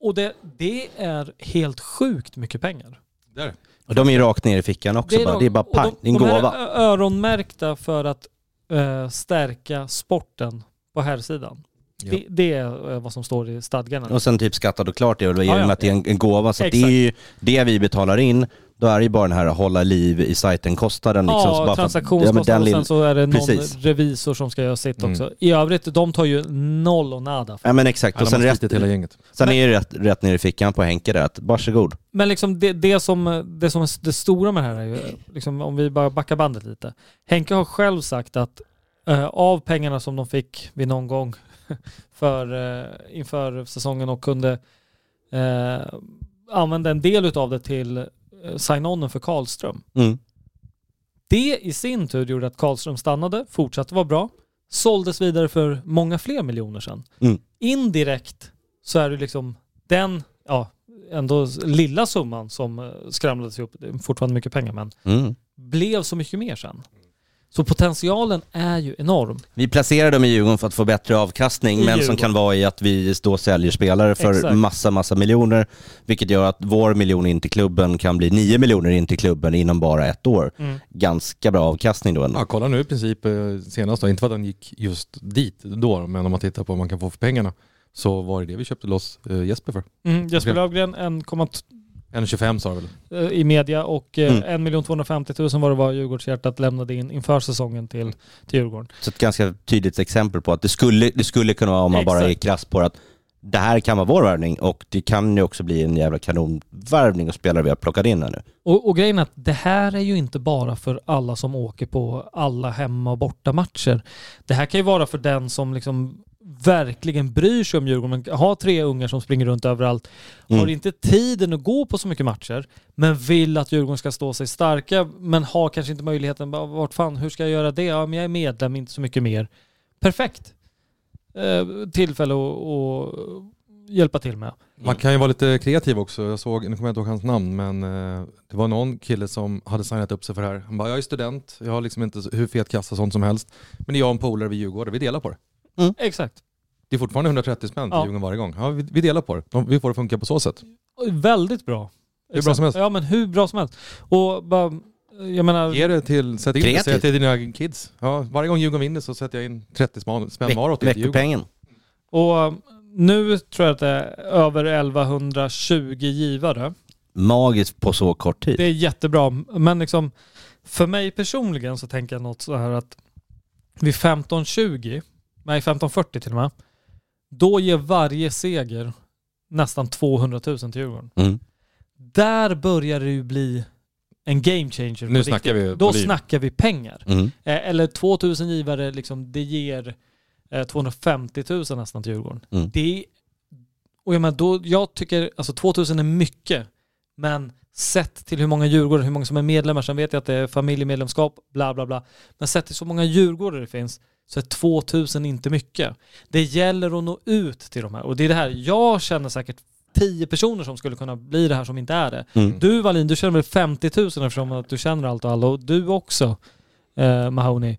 Och det, det är helt sjukt mycket pengar. Där. Och de är ju rakt ner i fickan också. bara. det är bara och pang, det är en de, de här gåva. är ö- öronmärkta för att eh, stärka sporten på här sidan. Ja. Det, det är eh, vad som står i stadgarna. Och sen typ skattat och klart det och är det ja. med att det är en, en gåva. Så det är ju det vi betalar in. Då är det ju bara den här hålla liv i sajten-kostnaden. Liksom, ja, bara för att- transaktionskostnad den och sen så är det någon Precis. revisor som ska göra sitt Mm. också. I övrigt, de tar ju noll och nada. Ja men exakt. Och sen, rätt, slitit hela gänget. sen Men- är det rätt, rätt ner i fickan på Henke där. Att, varsågod. Men liksom det, det, som, det som är det stora med det här är ju, liksom, om vi bara backar bandet lite. Henke har själv sagt att eh, av pengarna som de fick vid någon gång [laughs] för, eh, inför säsongen och kunde eh, använda en del utav det till sign-onen för Karlström. Mm. Det i sin tur gjorde att Karlström stannade, fortsatte vara bra, såldes vidare för många fler miljoner sedan. Mm. Indirekt så är det liksom den, ja, ändå lilla summan som eh, skramlades ihop. Det är fortfarande mycket pengar men Mm. blev så mycket mer sen. Så potentialen är ju enorm. Vi placerar dem i Djurgården för att få bättre avkastning, I men som Djurgården. kan vara i att vi då säljer spelare för Exakt. massa, massa miljoner, vilket gör att vår miljon in till klubben kan bli nio miljoner in till klubben inom bara ett år. Mm. Ganska bra avkastning då ändå. Ja, kolla nu i princip eh, senast då, inte för att han gick just dit då, men om man tittar på vad man kan få för pengarna så var det det vi köpte loss eh, Jesper för. Mm, Jesper Okej. Löfgren 1,2 1,25 sa det väl? eh, i media och eh, Mm. 1 250 000 var det var Djurgårdshjärtat lämnade in inför säsongen till, till Djurgården. Så ett ganska tydligt exempel på att det skulle, det skulle kunna vara, om man bara är Exakt. krass på det, att det här kan vara vår värvning och det kan ju också bli en jävla kanonvärvning och spelare vi har plockat in här nu. Och, och grejen är att det här är ju inte bara för alla som åker på alla hemma och borta matcher. Det här kan ju vara för den som liksom verkligen bryr sig om Djurgården, men har tre ungar som springer runt överallt, Mm. har inte tiden att gå på så mycket matcher, men vill att Djurgården ska stå sig starka, men har kanske inte möjligheten, vart fan, hur ska jag göra det? Ja, men jag är medlem, inte så mycket mer. Perfekt. Eh, tillfälle att hjälpa till med. Man kan ju vara lite kreativ också. Jag såg, nu kommer jag inte ihåg hans namn, men eh, det var någon kille som hade signat upp sig för det här. Han bara, jag är student, jag har liksom inte hur fet kassa sånt som helst. Men det är jag och en polare vid Djurgården, vi delar på det. Exakt. Det är fortfarande 130 spänn till Ja. Djurgården varje gång. Ja, vi, vi delar på det. De- Vi får det funka på så sätt. Och Väldigt bra. Hur bra som helst. Ja men hur bra som helst. Och bara, jag menar... Ge det till, sätt in det, säg Kreativt. till dina kids. Ja, varje gång Djurgården vinner så sätter jag in 30 spänn spänn var åt Veck, till Djurgården. veckopengen. Och um, nu tror jag att det är över 1120 givare. Magiskt på så kort tid. Det är jättebra. Men liksom, för mig personligen så tänker jag något så här att vid 1520, nej 1540 till och med, då ger varje seger nästan 200 000 till Djurgården. Mm. Där börjar det ju bli en game changer. Nu snackar vi Då volym. snackar vi pengar. Mm. Eh, eller 2000 givare, liksom, det ger eh, 250 000 nästan till Djurgården. Mm. Det är, och jag, menar, då, jag tycker, alltså 2000 är mycket, men sett till hur många djurgårdare, hur många som är medlemmar, sen vet jag att det är familjemedlemskap, bla bla bla. Men sett till så många djurgårdare det finns, så är 2000 inte mycket. Det gäller att nå ut till de här. Och det är det här, jag känner säkert 10 personer som skulle kunna bli det här som inte är det. Mm. Du Wallin, du känner väl 50 000 eftersom att du känner allt och alla och du också eh, Mahoney.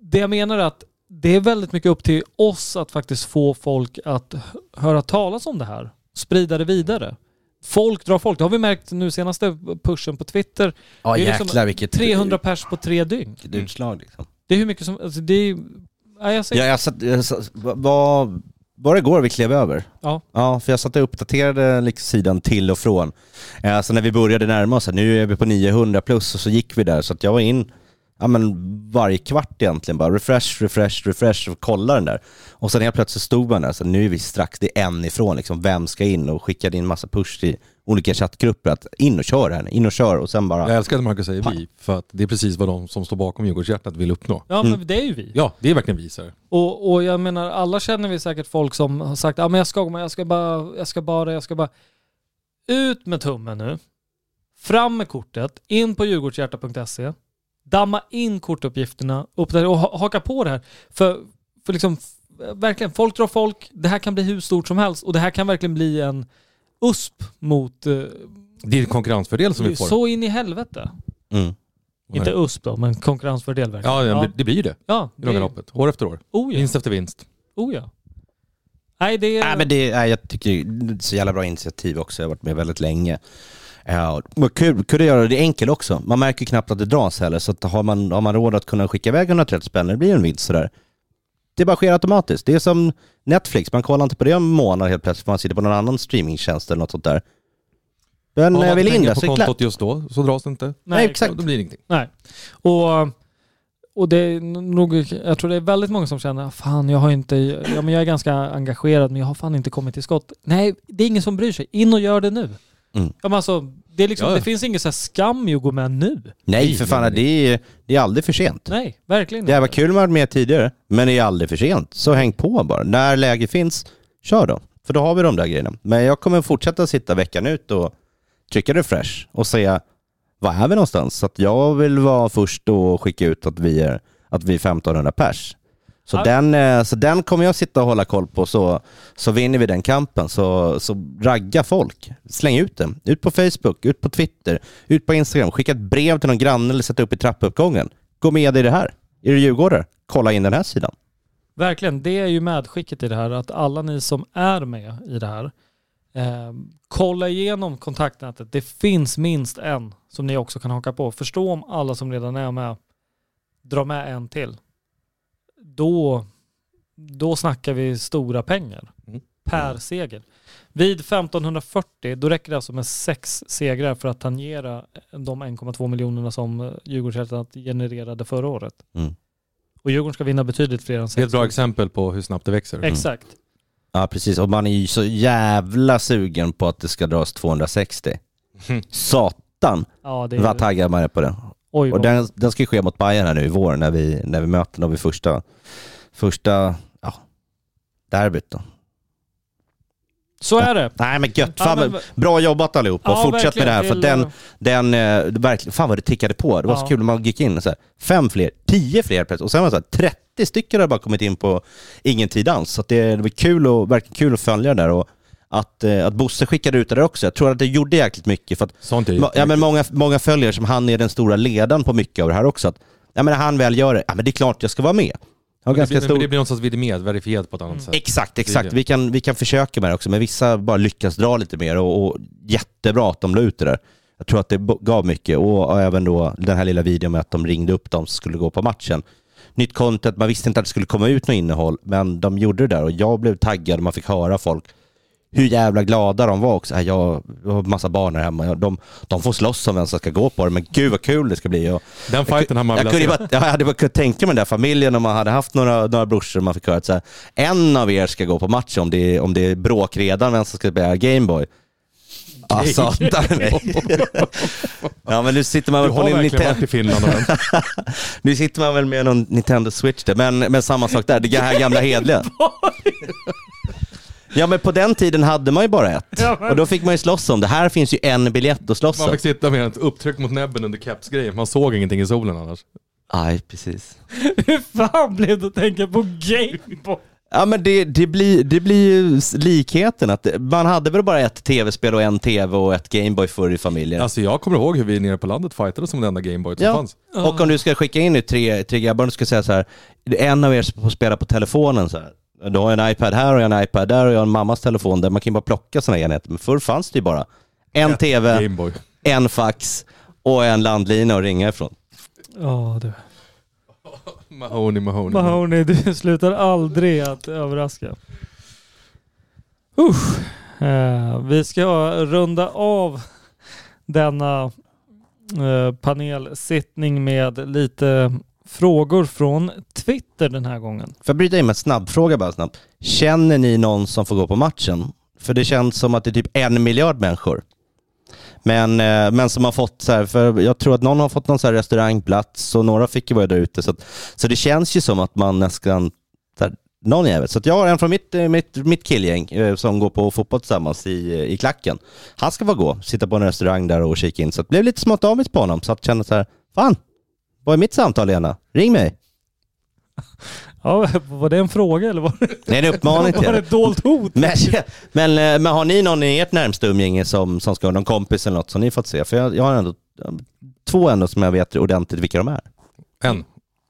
Det jag menar är att det är väldigt mycket upp till oss att faktiskt få folk att höra talas om det här. Sprida det vidare. Folk drar folk. Det har vi märkt nu senaste pushen på Twitter. Ja Det är liksom jäklar vilket 300 pers på tre dygn. vilket utslag liksom. Det är hur mycket som... Alltså det är... Ja, jag säger... Ja, jag satt, jag satt, var, var det igår vi klev över? Ja. Ja, för jag satt och uppdaterade liksom sidan till och från. Alltså när vi började närma oss, nu är vi på 900 plus och så gick vi där så att jag var in ja, men varje kvart egentligen bara refresh, refresh, refresh och kolla den där. Och sen helt plötsligt stod man där, så nu är vi strax, det är en ifrån liksom, vem ska in? Och skickade in massa push till olika chattgrupper att in och kör här, in och kör och sen bara... Jag älskar att Marcus säger vi, för att det är precis vad de som står bakom Djurgårdshjärtat vill uppnå. Ja, men det är ju vi. Ja, det är verkligen vi. Så här. Och, och jag menar, alla känner vi säkert folk som har sagt ja men jag ska, men jag ska bara, jag ska bara, jag ska bara. Ut med tummen nu. Fram med kortet, in på djurgårdshjärta.se. Damma in kortuppgifterna och ha- haka på det här. För, för liksom, verkligen, folk drar folk. Det här kan bli hur stort som helst och det här kan verkligen bli en USP mot... eh, Det är en konkurrensfördel som vi får. så in i helvete. Mm. Inte USP då, men konkurrensfördel verkligen. Ja, ja, det blir ju det ja, i långa det, loppet. År efter år. oh ja. Vinst efter vinst. Oh ja. Nej, det är... Nej, men det, nej, jag tycker det är så jävla bra initiativ också. Jag har varit med väldigt länge. Ja, och kul, kul att göra det enkelt också. Man märker knappt att det dras heller. Så att har, man, har man råd att kunna skicka iväg 130 spänn, det blir en vinst sådär. Det bara sker automatiskt. Det är som Netflix, man kollar inte på det en månad helt plötsligt för man sitter på någon annan streamingtjänst eller något sånt där. Men när jag vill in där på så är kontot just då så dras det inte. Nej, exakt. Då blir det ingenting. Nej. Och, och det är nog, jag tror det är väldigt många som känner, fan jag har inte, ja men jag är ganska engagerad men jag har fan inte kommit till skott. Nej, det är ingen som bryr sig. In och gör det nu. Mm. Ja, men alltså, det, är liksom, Ja, det finns ingen så här skam i att gå med nu. Nej för fan, det är, det är aldrig för sent. Nej, verkligen Det var kul att vara med tidigare, men det är aldrig för sent. Så häng på bara. När läge finns, kör då. För då har vi de där grejerna. Men jag kommer fortsätta sitta veckan ut och trycka refresh och säga var är vi någonstans? Så att jag vill vara först och skicka ut att vi är, att vi är 1500 pers. Så, Ja. den, eh, så den kommer jag sitta och hålla koll på så, så vinner vi den kampen. Så, så ragga folk. Släng ut den. Ut på Facebook, ut på Twitter, ut på Instagram. Skicka ett brev till någon granne eller sätta upp i trappuppgången. Gå med i det här. Är du djurgårdare? Kolla in den här sidan. Verkligen, det är ju medskicket i det här att alla ni som är med i det här, eh, kolla igenom kontaktnätet. Det finns minst en som ni också kan haka på. Förstå om alla som redan är med drar med en till. Då, då snackar vi stora pengar Mm. per seger. Vid 1540 då räcker det alltså med sex segrar för att tangera de 1,2 miljonerna som eh, Djurgårdshjältarna genererade förra året. Mm. Och Djurgården ska vinna betydligt fler än Det är sex. ett bra exempel på hur snabbt det växer. Exakt. Ja, precis. Och man är ju så jävla sugen på att det ska dras 260. Mm. Satan Ja, det är... vad taggad man är på det. Oj, Och den, den ska ju ske mot Bayern här nu i vår när vi, när vi möter dem vid första, första ja, derbyt då. Så är det. Nej men gött, Ja, fan, men- vad- bra jobbat allihopa och Ja, fortsätt med det här för den, den, eh, verkligen, fan vad det tickade på. Det var så Ja. kul när man gick in så här, fem fler, tio fler plötsligt och sen var det så här, 30 stycken har bara kommit in på ingen tid alls. Så det, det var kul och, verkligen kul att följa det där och att, eh, att Bosse skickade ut det där också. Jag tror att det gjorde jäkligt mycket för att Sånt är Ja, men många, många följer som han är den stora ledaren på mycket av det här också. Att, ja, men när han väl gör det, ja men det är klart jag ska vara med. Har det, ganska blir, stor... men det blir någonstans vidimerat, verifierat på ett annat sätt. Exakt, exakt. Vi kan, vi kan försöka med det också, men vissa bara lyckas dra lite mer och, och jättebra att de la ut det där. Jag tror att det gav mycket och, och även då den här lilla videon med att de ringde upp dem som skulle gå på matchen. Nytt content, man visste inte att det skulle komma ut något innehåll, men de gjorde det där och jag blev taggad och man fick höra folk hur jävla glada de var också. Jag, jag har massa barn här hemma, de, de får slåss om vem som ska gå på det, men gud vad kul det ska bli. Och, Den fighten har man jag, velat kunde se. bara, jag hade bara kunnat tänka mig den där familjen om man hade haft några, några brorsor man fick höra att så här, en av er ska gå på match om det är, om det är bråk redan vem som ska spela Gameboy. Ja, satan nej. [laughs] Ja men nu sitter man Du väl på har en verkligen varit i Finland [laughs] nu sitter man väl med någon Nintendo Switch där, men, men samma sak där, det här gamla hedliga. Ja men på den tiden hade man ju bara ett. Ja, men- Och då fick man ju slåss om det. Här finns ju en biljett att slåss Man om. fick sitta med ett upptryck mot näbben under kepsgrejen. Man såg ingenting i solen annars. Nej, precis. [laughs] Hur fan blev det att tänka på Gameboy? Ja men det, det, blir, det blir ju likheten att man hade väl bara ett tv-spel och en tv och ett Gameboy förr i familjen. Alltså jag kommer ihåg hur vi nere på landet fightade som den enda Gameboy som Ja. fanns. Och om du ska skicka in nu tre, tre grabbar och du ska säga så här, en av er som får spela på telefonen så här. Du har en iPad här och en iPad där och jag har en mammas telefon där. Man kan ju bara plocka sådana enheter. Men förr fanns det ju bara en tv, Gameboy. en fax och en landlina att ringa ifrån. Ja du. Mahoney, Mahoney. Mahoney, du slutar aldrig att överraska. Usch. Eh, vi ska runda av denna eh, panelsittning med lite frågor från Twitter den här gången. Får jag bryta in med en snabbfråga bara snabbt? Känner ni någon som får gå på matchen? För det känns som att det är typ en miljard människor. Men, eh, men som har fått så här, för jag tror att någon har fått någon så här restaurangplats och några fick ju vara där ute. Så, att, så det känns ju som att man nästan, här, någon jävel. Så att jag har en från mitt, eh, mitt, mitt killgäng eh, som går på fotboll tillsammans i, i klacken. Han ska få gå, sitta på en restaurang där och kika in. Så det blev lite smått avis på honom. Så att känna så här, fan, vad är mitt samtal Lena? Ring mig. Ja, [laughs] var det en fråga eller var det, Det är en uppmaning [laughs] till var det ett dolt hot? [laughs] Men, men, eh, men har ni någon i ert närmsta umgänge som, som ska ha någon kompis eller något som ni fått se? För jag, jag har ändå två ändå som jag vet ordentligt vilka de är. En,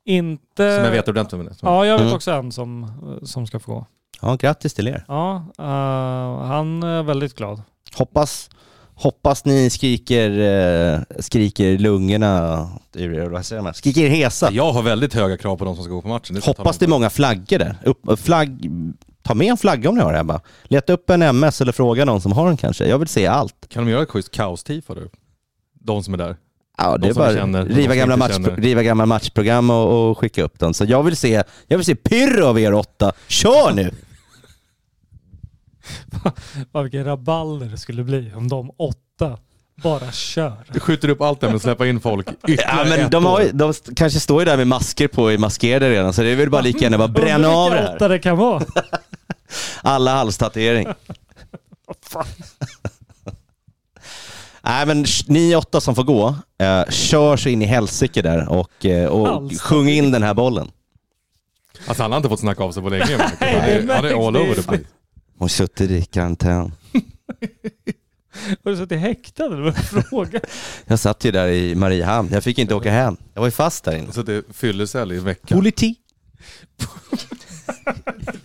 Inte... som jag vet ordentligt med det. Ja, jag vet Mm. också en som, som ska få gå. Ja, grattis till er. Ja, eh, han är väldigt glad. Hoppas, hoppas ni skriker, eh, skriker lungorna, vad säger man? Skriker hesa. Jag har väldigt höga krav på de som ska gå på matchen. jag Hoppas det är många flaggor där. Upp, flagg, ta med en flagga om ni har det hemma. Leta upp en MS eller fråga någon som har den kanske. Jag vill se allt. Kan de göra ett schysst kaos-tifo? De som är där. Ja, det är som vi bara känner, de riva, gamla match, riva gamla matchprogram och, och skicka upp den. Så jag vill se, jag vill se pyrr av er åtta. Kör nu! [laughs] Vad vilken rabalder det skulle bli om de åtta bara kör. Du skjuter upp allt där med att släppa in folk [laughs] Ja, men de, har, de kanske står ju där med masker på i maskerade redan, så det är väl bara lika gärna bara bränna av det här. åtta det kan vara. [laughs] Alla halstatuering. Nej men ni åtta som får gå, eh, kör så in i helsike där och, eh, och sjung in den här bollen. Alltså han har inte fått snacka av sig på länge. Nej, Han är- det han är all over the place. Hon suttit i karantän. [laughs] Har du suttit häktad eller vad är frågan? [laughs] Jag satt ju där i Mariehamn. Jag fick inte åka hem. Jag var ju fast där inne. Så det är fyllecell i veckan. Politi.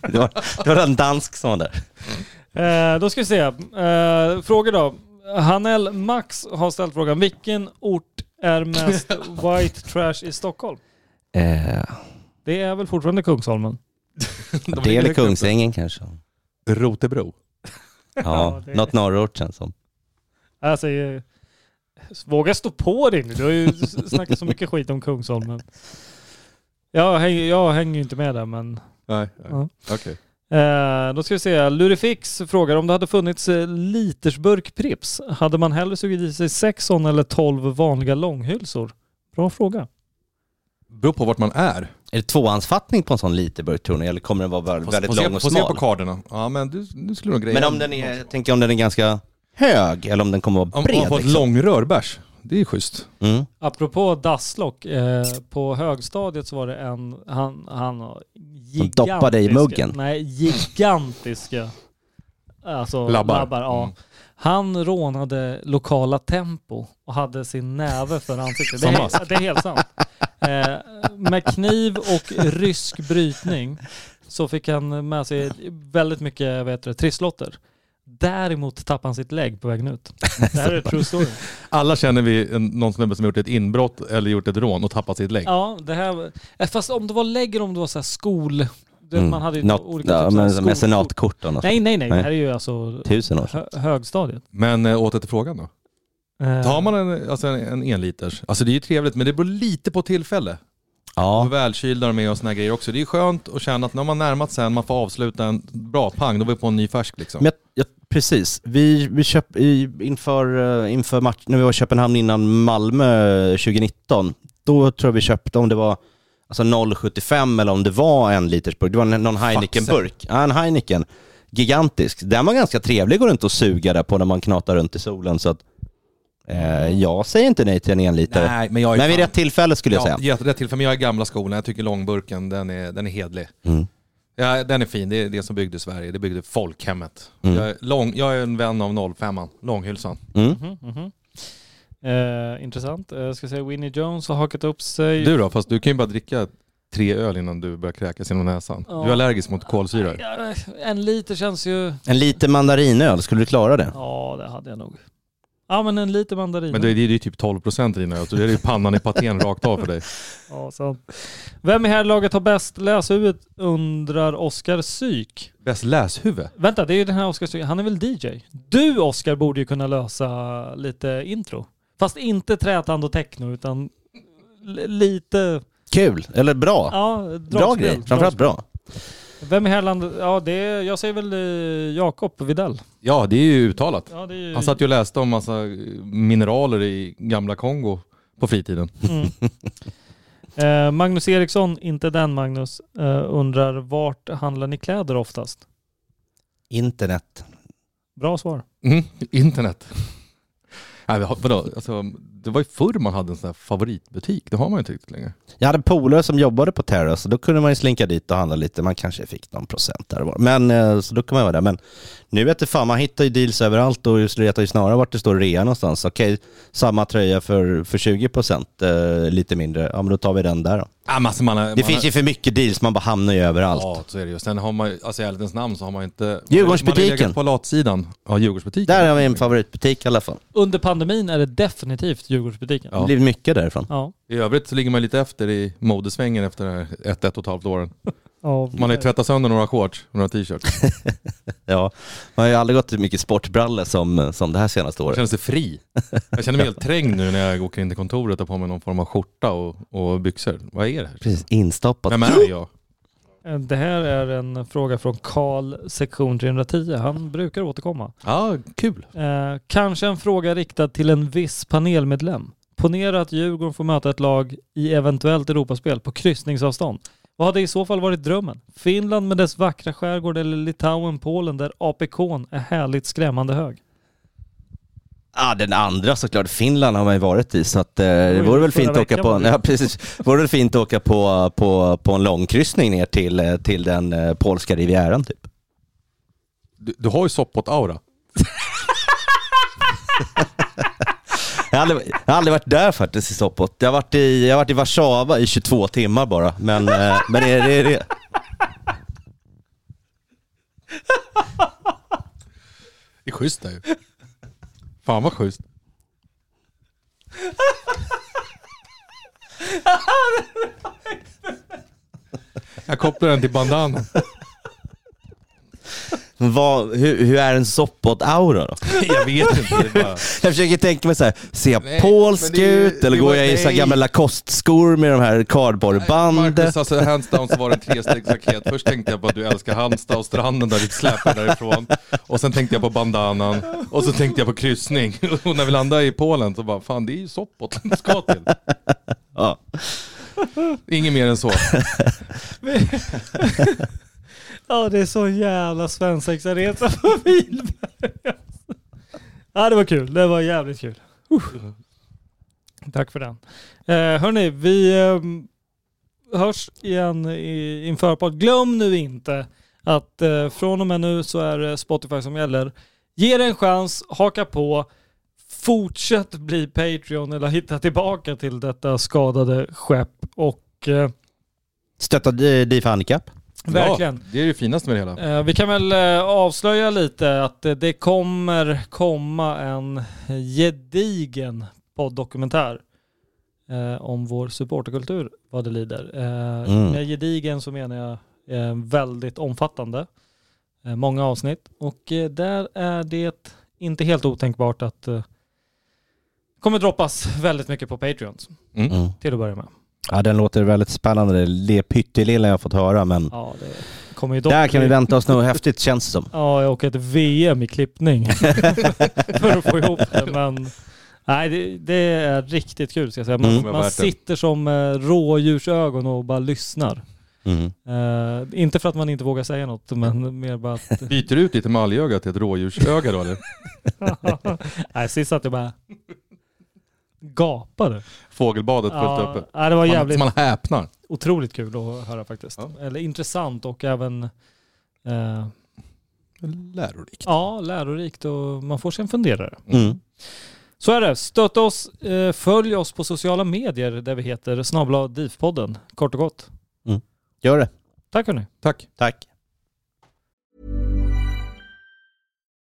[laughs] det, var, det var en dansk som var där. Eh, då ska vi se. Eh, frågor då. Hanel Max har ställt frågan, vilken ort är mest white trash i Stockholm? Eh, Det är väl fortfarande Kungsholmen? De det högt uppe. Kungsängen kanske. Rotebro. Ja, Ja, det- något norrort känns som. Alltså, eh, våga stå på dig nu. Du har ju snackat så mycket skit om Kungsholmen. Jag hänger, jag hänger ju inte med där men... Nej, Ja. okej. Eh, då ska vi se. Lurifix frågar om det hade funnits eh, litersburk Prips. Hade man hellre sugit i sig sex sådana eller 12 vanliga långhylsor? Bra fråga. Beror på vart man är. Är det tvåhandsfattning på en sån literburk tror ni? Eller kommer den vara väldigt lång och få se på smal? kartorna. Ja men du, du skulle nog greja Men om den är, jag tänker om den är ganska hög eller om den kommer vara Om bred. man får ett liksom. långrörbärs, det är schysst. Mm. Apropå dasslock. Eh, på högstadiet så var det en, han, han Som doppade i gigantiska- muggen. Nej, gigantiska alltså, Labbar. labbar. ja. Mm. Han rånade lokala Tempo och hade sin näve för ansiktet. Det är, det är helt sant. Eh, med kniv och rysk brytning så fick han med sig väldigt mycket heter det, trisslotter. Däremot tappade han sitt lägg på vägen ut. Det här är true [laughs] story. Alla känner vi en, någon snubbe som har gjort ett inbrott eller gjort ett rån och tappat sitt lägg. Ja, det här... eh, Fast om det var lägg eller om det var så här skol... Du vet, Mm. Man hade ju Något, olika ja, typer av mecenatkort och något. Nej, nej, nej. Det här är ju alltså Tusen år hö högstadiet. Men äh, åter till frågan då. Eh, Tar man en, alltså en, en enliters, alltså det är ju trevligt men det beror lite på tillfälle. Ja, välkylda de är och såna grejer också. Det är skönt att känna att när man närmat sen, man får avsluta en bra pang, då var vi på en ny färsk liksom. men jag, jag, precis. Vi, vi köp, i, inför, eh, inför match, när vi var i Köpenhamn innan Malmö 2019, då tror jag vi köpte, om det var alltså 0,75 eller om det var en liters burk. Det var en- någon Heineken-burk. Ja, en Heineken. Gigantisk. Den var ganska trevlig att gå runt och suga där på när man knatar runt i solen. Så att, eh, jag säger inte nej till en enlitare. Nej, men jag är Men vid fan- rätt tillfälle skulle jag ja, säga. Ja, rätt till, för mig jag är gamla skolan. Jag tycker långburken, den är, den är hedlig. Mm. Ja, den är fin. Det är det som byggde Sverige. Det byggde folkhemmet. Mm. Jag, är lång, jag är en vän av 05an, långhylsan. Mm. mhm, mhm. Eh, intressant. Eh, ska säga Winnie Jones har hakat upp sig. Du då? Fast du kan ju bara dricka tre öl innan du börjar kräkas genom näsan. Ja. Du är allergisk mot kolsyra. En liter känns ju... En liten mandarinöl, skulle du klara det? Ja, det hade jag nog. Ja, men en liter mandarin. Men det är det är ju typ 12% i dina öl, så det är ju pannan i patén [laughs] rakt av för dig. Ja, sant. Vem i här laget har bäst läshuvud undrar Oskar Syk. Bäst läshuvud? Vänta, det är ju den här Oskar Syk. Han är väl DJ? Du Oskar borde ju kunna lösa lite intro. Fast inte trätand och techno utan lite... Kul, eller bra. Ja, bra grej, framförallt bra. Vem i här landet? Ja, det är, jag säger väl eh, Jakob Videll. Ja, det är ju uttalat. Ja, det är ju... Han satt ju och läste om massa mineraler i gamla Kongo på fritiden. Mm. [laughs] Eh, Magnus Eriksson, inte den Magnus, eh, undrar vart handlar ni kläder oftast? Internet. Bra svar. Mm, internet. Nej, vadå? Alltså, det var ju förr man hade en sån här favoritbutik. Det har man ju inte riktigt längre. Jag hade polare som jobbade på Terrace och då kunde man ju slinka dit och handla lite. Man kanske fick någon procent där och var. Men eh, så då kan man vara där. Men nu vet du fan, man hittar ju deals överallt och just letar ju snarare vart det står rea någonstans. Okej, samma tröja för, för 20 procent, eh, lite mindre. Ja men då tar vi den där då. Ah, alltså man, Det finns ju för mycket deals, man bara hamnar ju överallt. Ja, så är det ju. Sen har man ju, alltså i ärlighetens namn så har man ju inte... Djurgårdsbutiken. Man har legat på latsidan. Ja, Djurgårdsbutiken. Där har vi en favoritbutik i alla fall. Under pandemin är det definitivt Djurgårdsbutiken. Det Ja. blir mycket därifrån. Ja. I övrigt så ligger man lite efter i modesvängen efter de här ett, ett och ett halvt åren. [laughs] Ja, Man har ju tvättat sönder några shorts och några t-shirts. [laughs] Ja, man har ju aldrig gått i mycket sportbrallor som, som det här senaste Jag året. känner sig fri. Jag känner mig helt [laughs] trängd nu när jag åker in till kontoret och på mig någon form av skjorta och, och byxor. Vad är det här? Precis, instoppat. Vem är jag? Eh, Det här är en fråga från Karl, sektion 310. Han brukar återkomma. Ja, kul. Eh, kanske en fråga riktad till en viss panelmedlem. Ponera att Djurgården får möta ett lag i eventuellt Europaspel på kryssningsavstånd. Vad hade i så fall varit drömmen? Finland med dess vackra skärgård eller Litauen, Polen där APK är härligt skrämmande hög? Ja, den andra såklart. Finland har man ju varit i, så att, eh, det vore väl fint att åka på, det. ja, precis. vore väl fint att åka på, på, på en långkryssning ner till, eh, till den eh, polska rivieran typ. Du, du har ju Sopot-aura. [laughs] Jag har, aldrig, jag har aldrig varit där faktiskt i Sopot. Jag har varit i, jag har varit i Warszawa i 22 timmar bara, men, eh, men det är det. Är det. Det är schysst där ju. Fan vad schysst. Jag kopplar den till bandanan. Vad, hur, hur är en Sopot-aura då? [laughs] Jag vet inte. Bara... [laughs] Jag försöker tänka mig så här, ser jag Nej, polsk det ut eller det går jag i så här gamla Lacoste-skor med de här cardboardbandet? Marcus, alltså hands down så var det en trestegsraket. Först tänkte jag på att du älskar Halmstad och stranden där du släpar därifrån. Och sen tänkte jag på bandanan. Och så tänkte jag på kryssning. [laughs] Och när vi landade i Polen så bara, fan det är ju Sopot du ska till. Ja. Inget mer än så. Ja, det är så jävla svensexaresa på Vilberg. Ja, det var kul. Det var jävligt kul. Uh. Tack för den. Eh, hörni, vi eh, hörs igen i, inför podd. Glöm nu inte att eh, från och med nu så är det Spotify som gäller. Ge det en chans, haka på, fortsätt bli Patreon eller hitta tillbaka till detta skadade skepp och eh, Stötta eh, D- DIF Handikapp verkligen. Ja, det är det finaste med det hela. Eh, Vi kan väl eh, avslöja lite att eh, det kommer komma en gedigen poddokumentär eh, om vår supporterkultur vad det lider. Eh, Mm. Med gedigen så menar jag eh, väldigt omfattande. Eh, Många avsnitt och eh, där är det inte helt otänkbart att eh, kommer droppas väldigt mycket på Patreons Mm. Mm. till att börja med. Ja, den låter väldigt spännande. Det pyttelilla jag fått höra, men Ja, där kan vi vänta oss något häftigt känns det som. Ja, och ett VM i klippning [laughs] för att få ihop det. Men nej, det, det är riktigt kul ska jag säga. Man, Mm. Man sitter som eh, rådjursögon och bara lyssnar. Mm. Eh, inte för att man inte vågar säga något, men mer bara att... [laughs] Byter du ut ditt emaljöga till ett rådjursöga då eller? [laughs] nej, sist satt jag bara gapade. Fågelbadet fullt Ja, uppe. nej, det var Man, jävligt man häpnar. otroligt kul att höra faktiskt. Ja. Eller intressant och även eh, Lärorikt. ja, lärorikt och man får sig en funderare. Mm. Så är det. Stötta oss, eh, följ oss på sociala medier där vi heter snabla DIF-podden, kort och gott. Gör det. Tack hörni. Tack. Tack.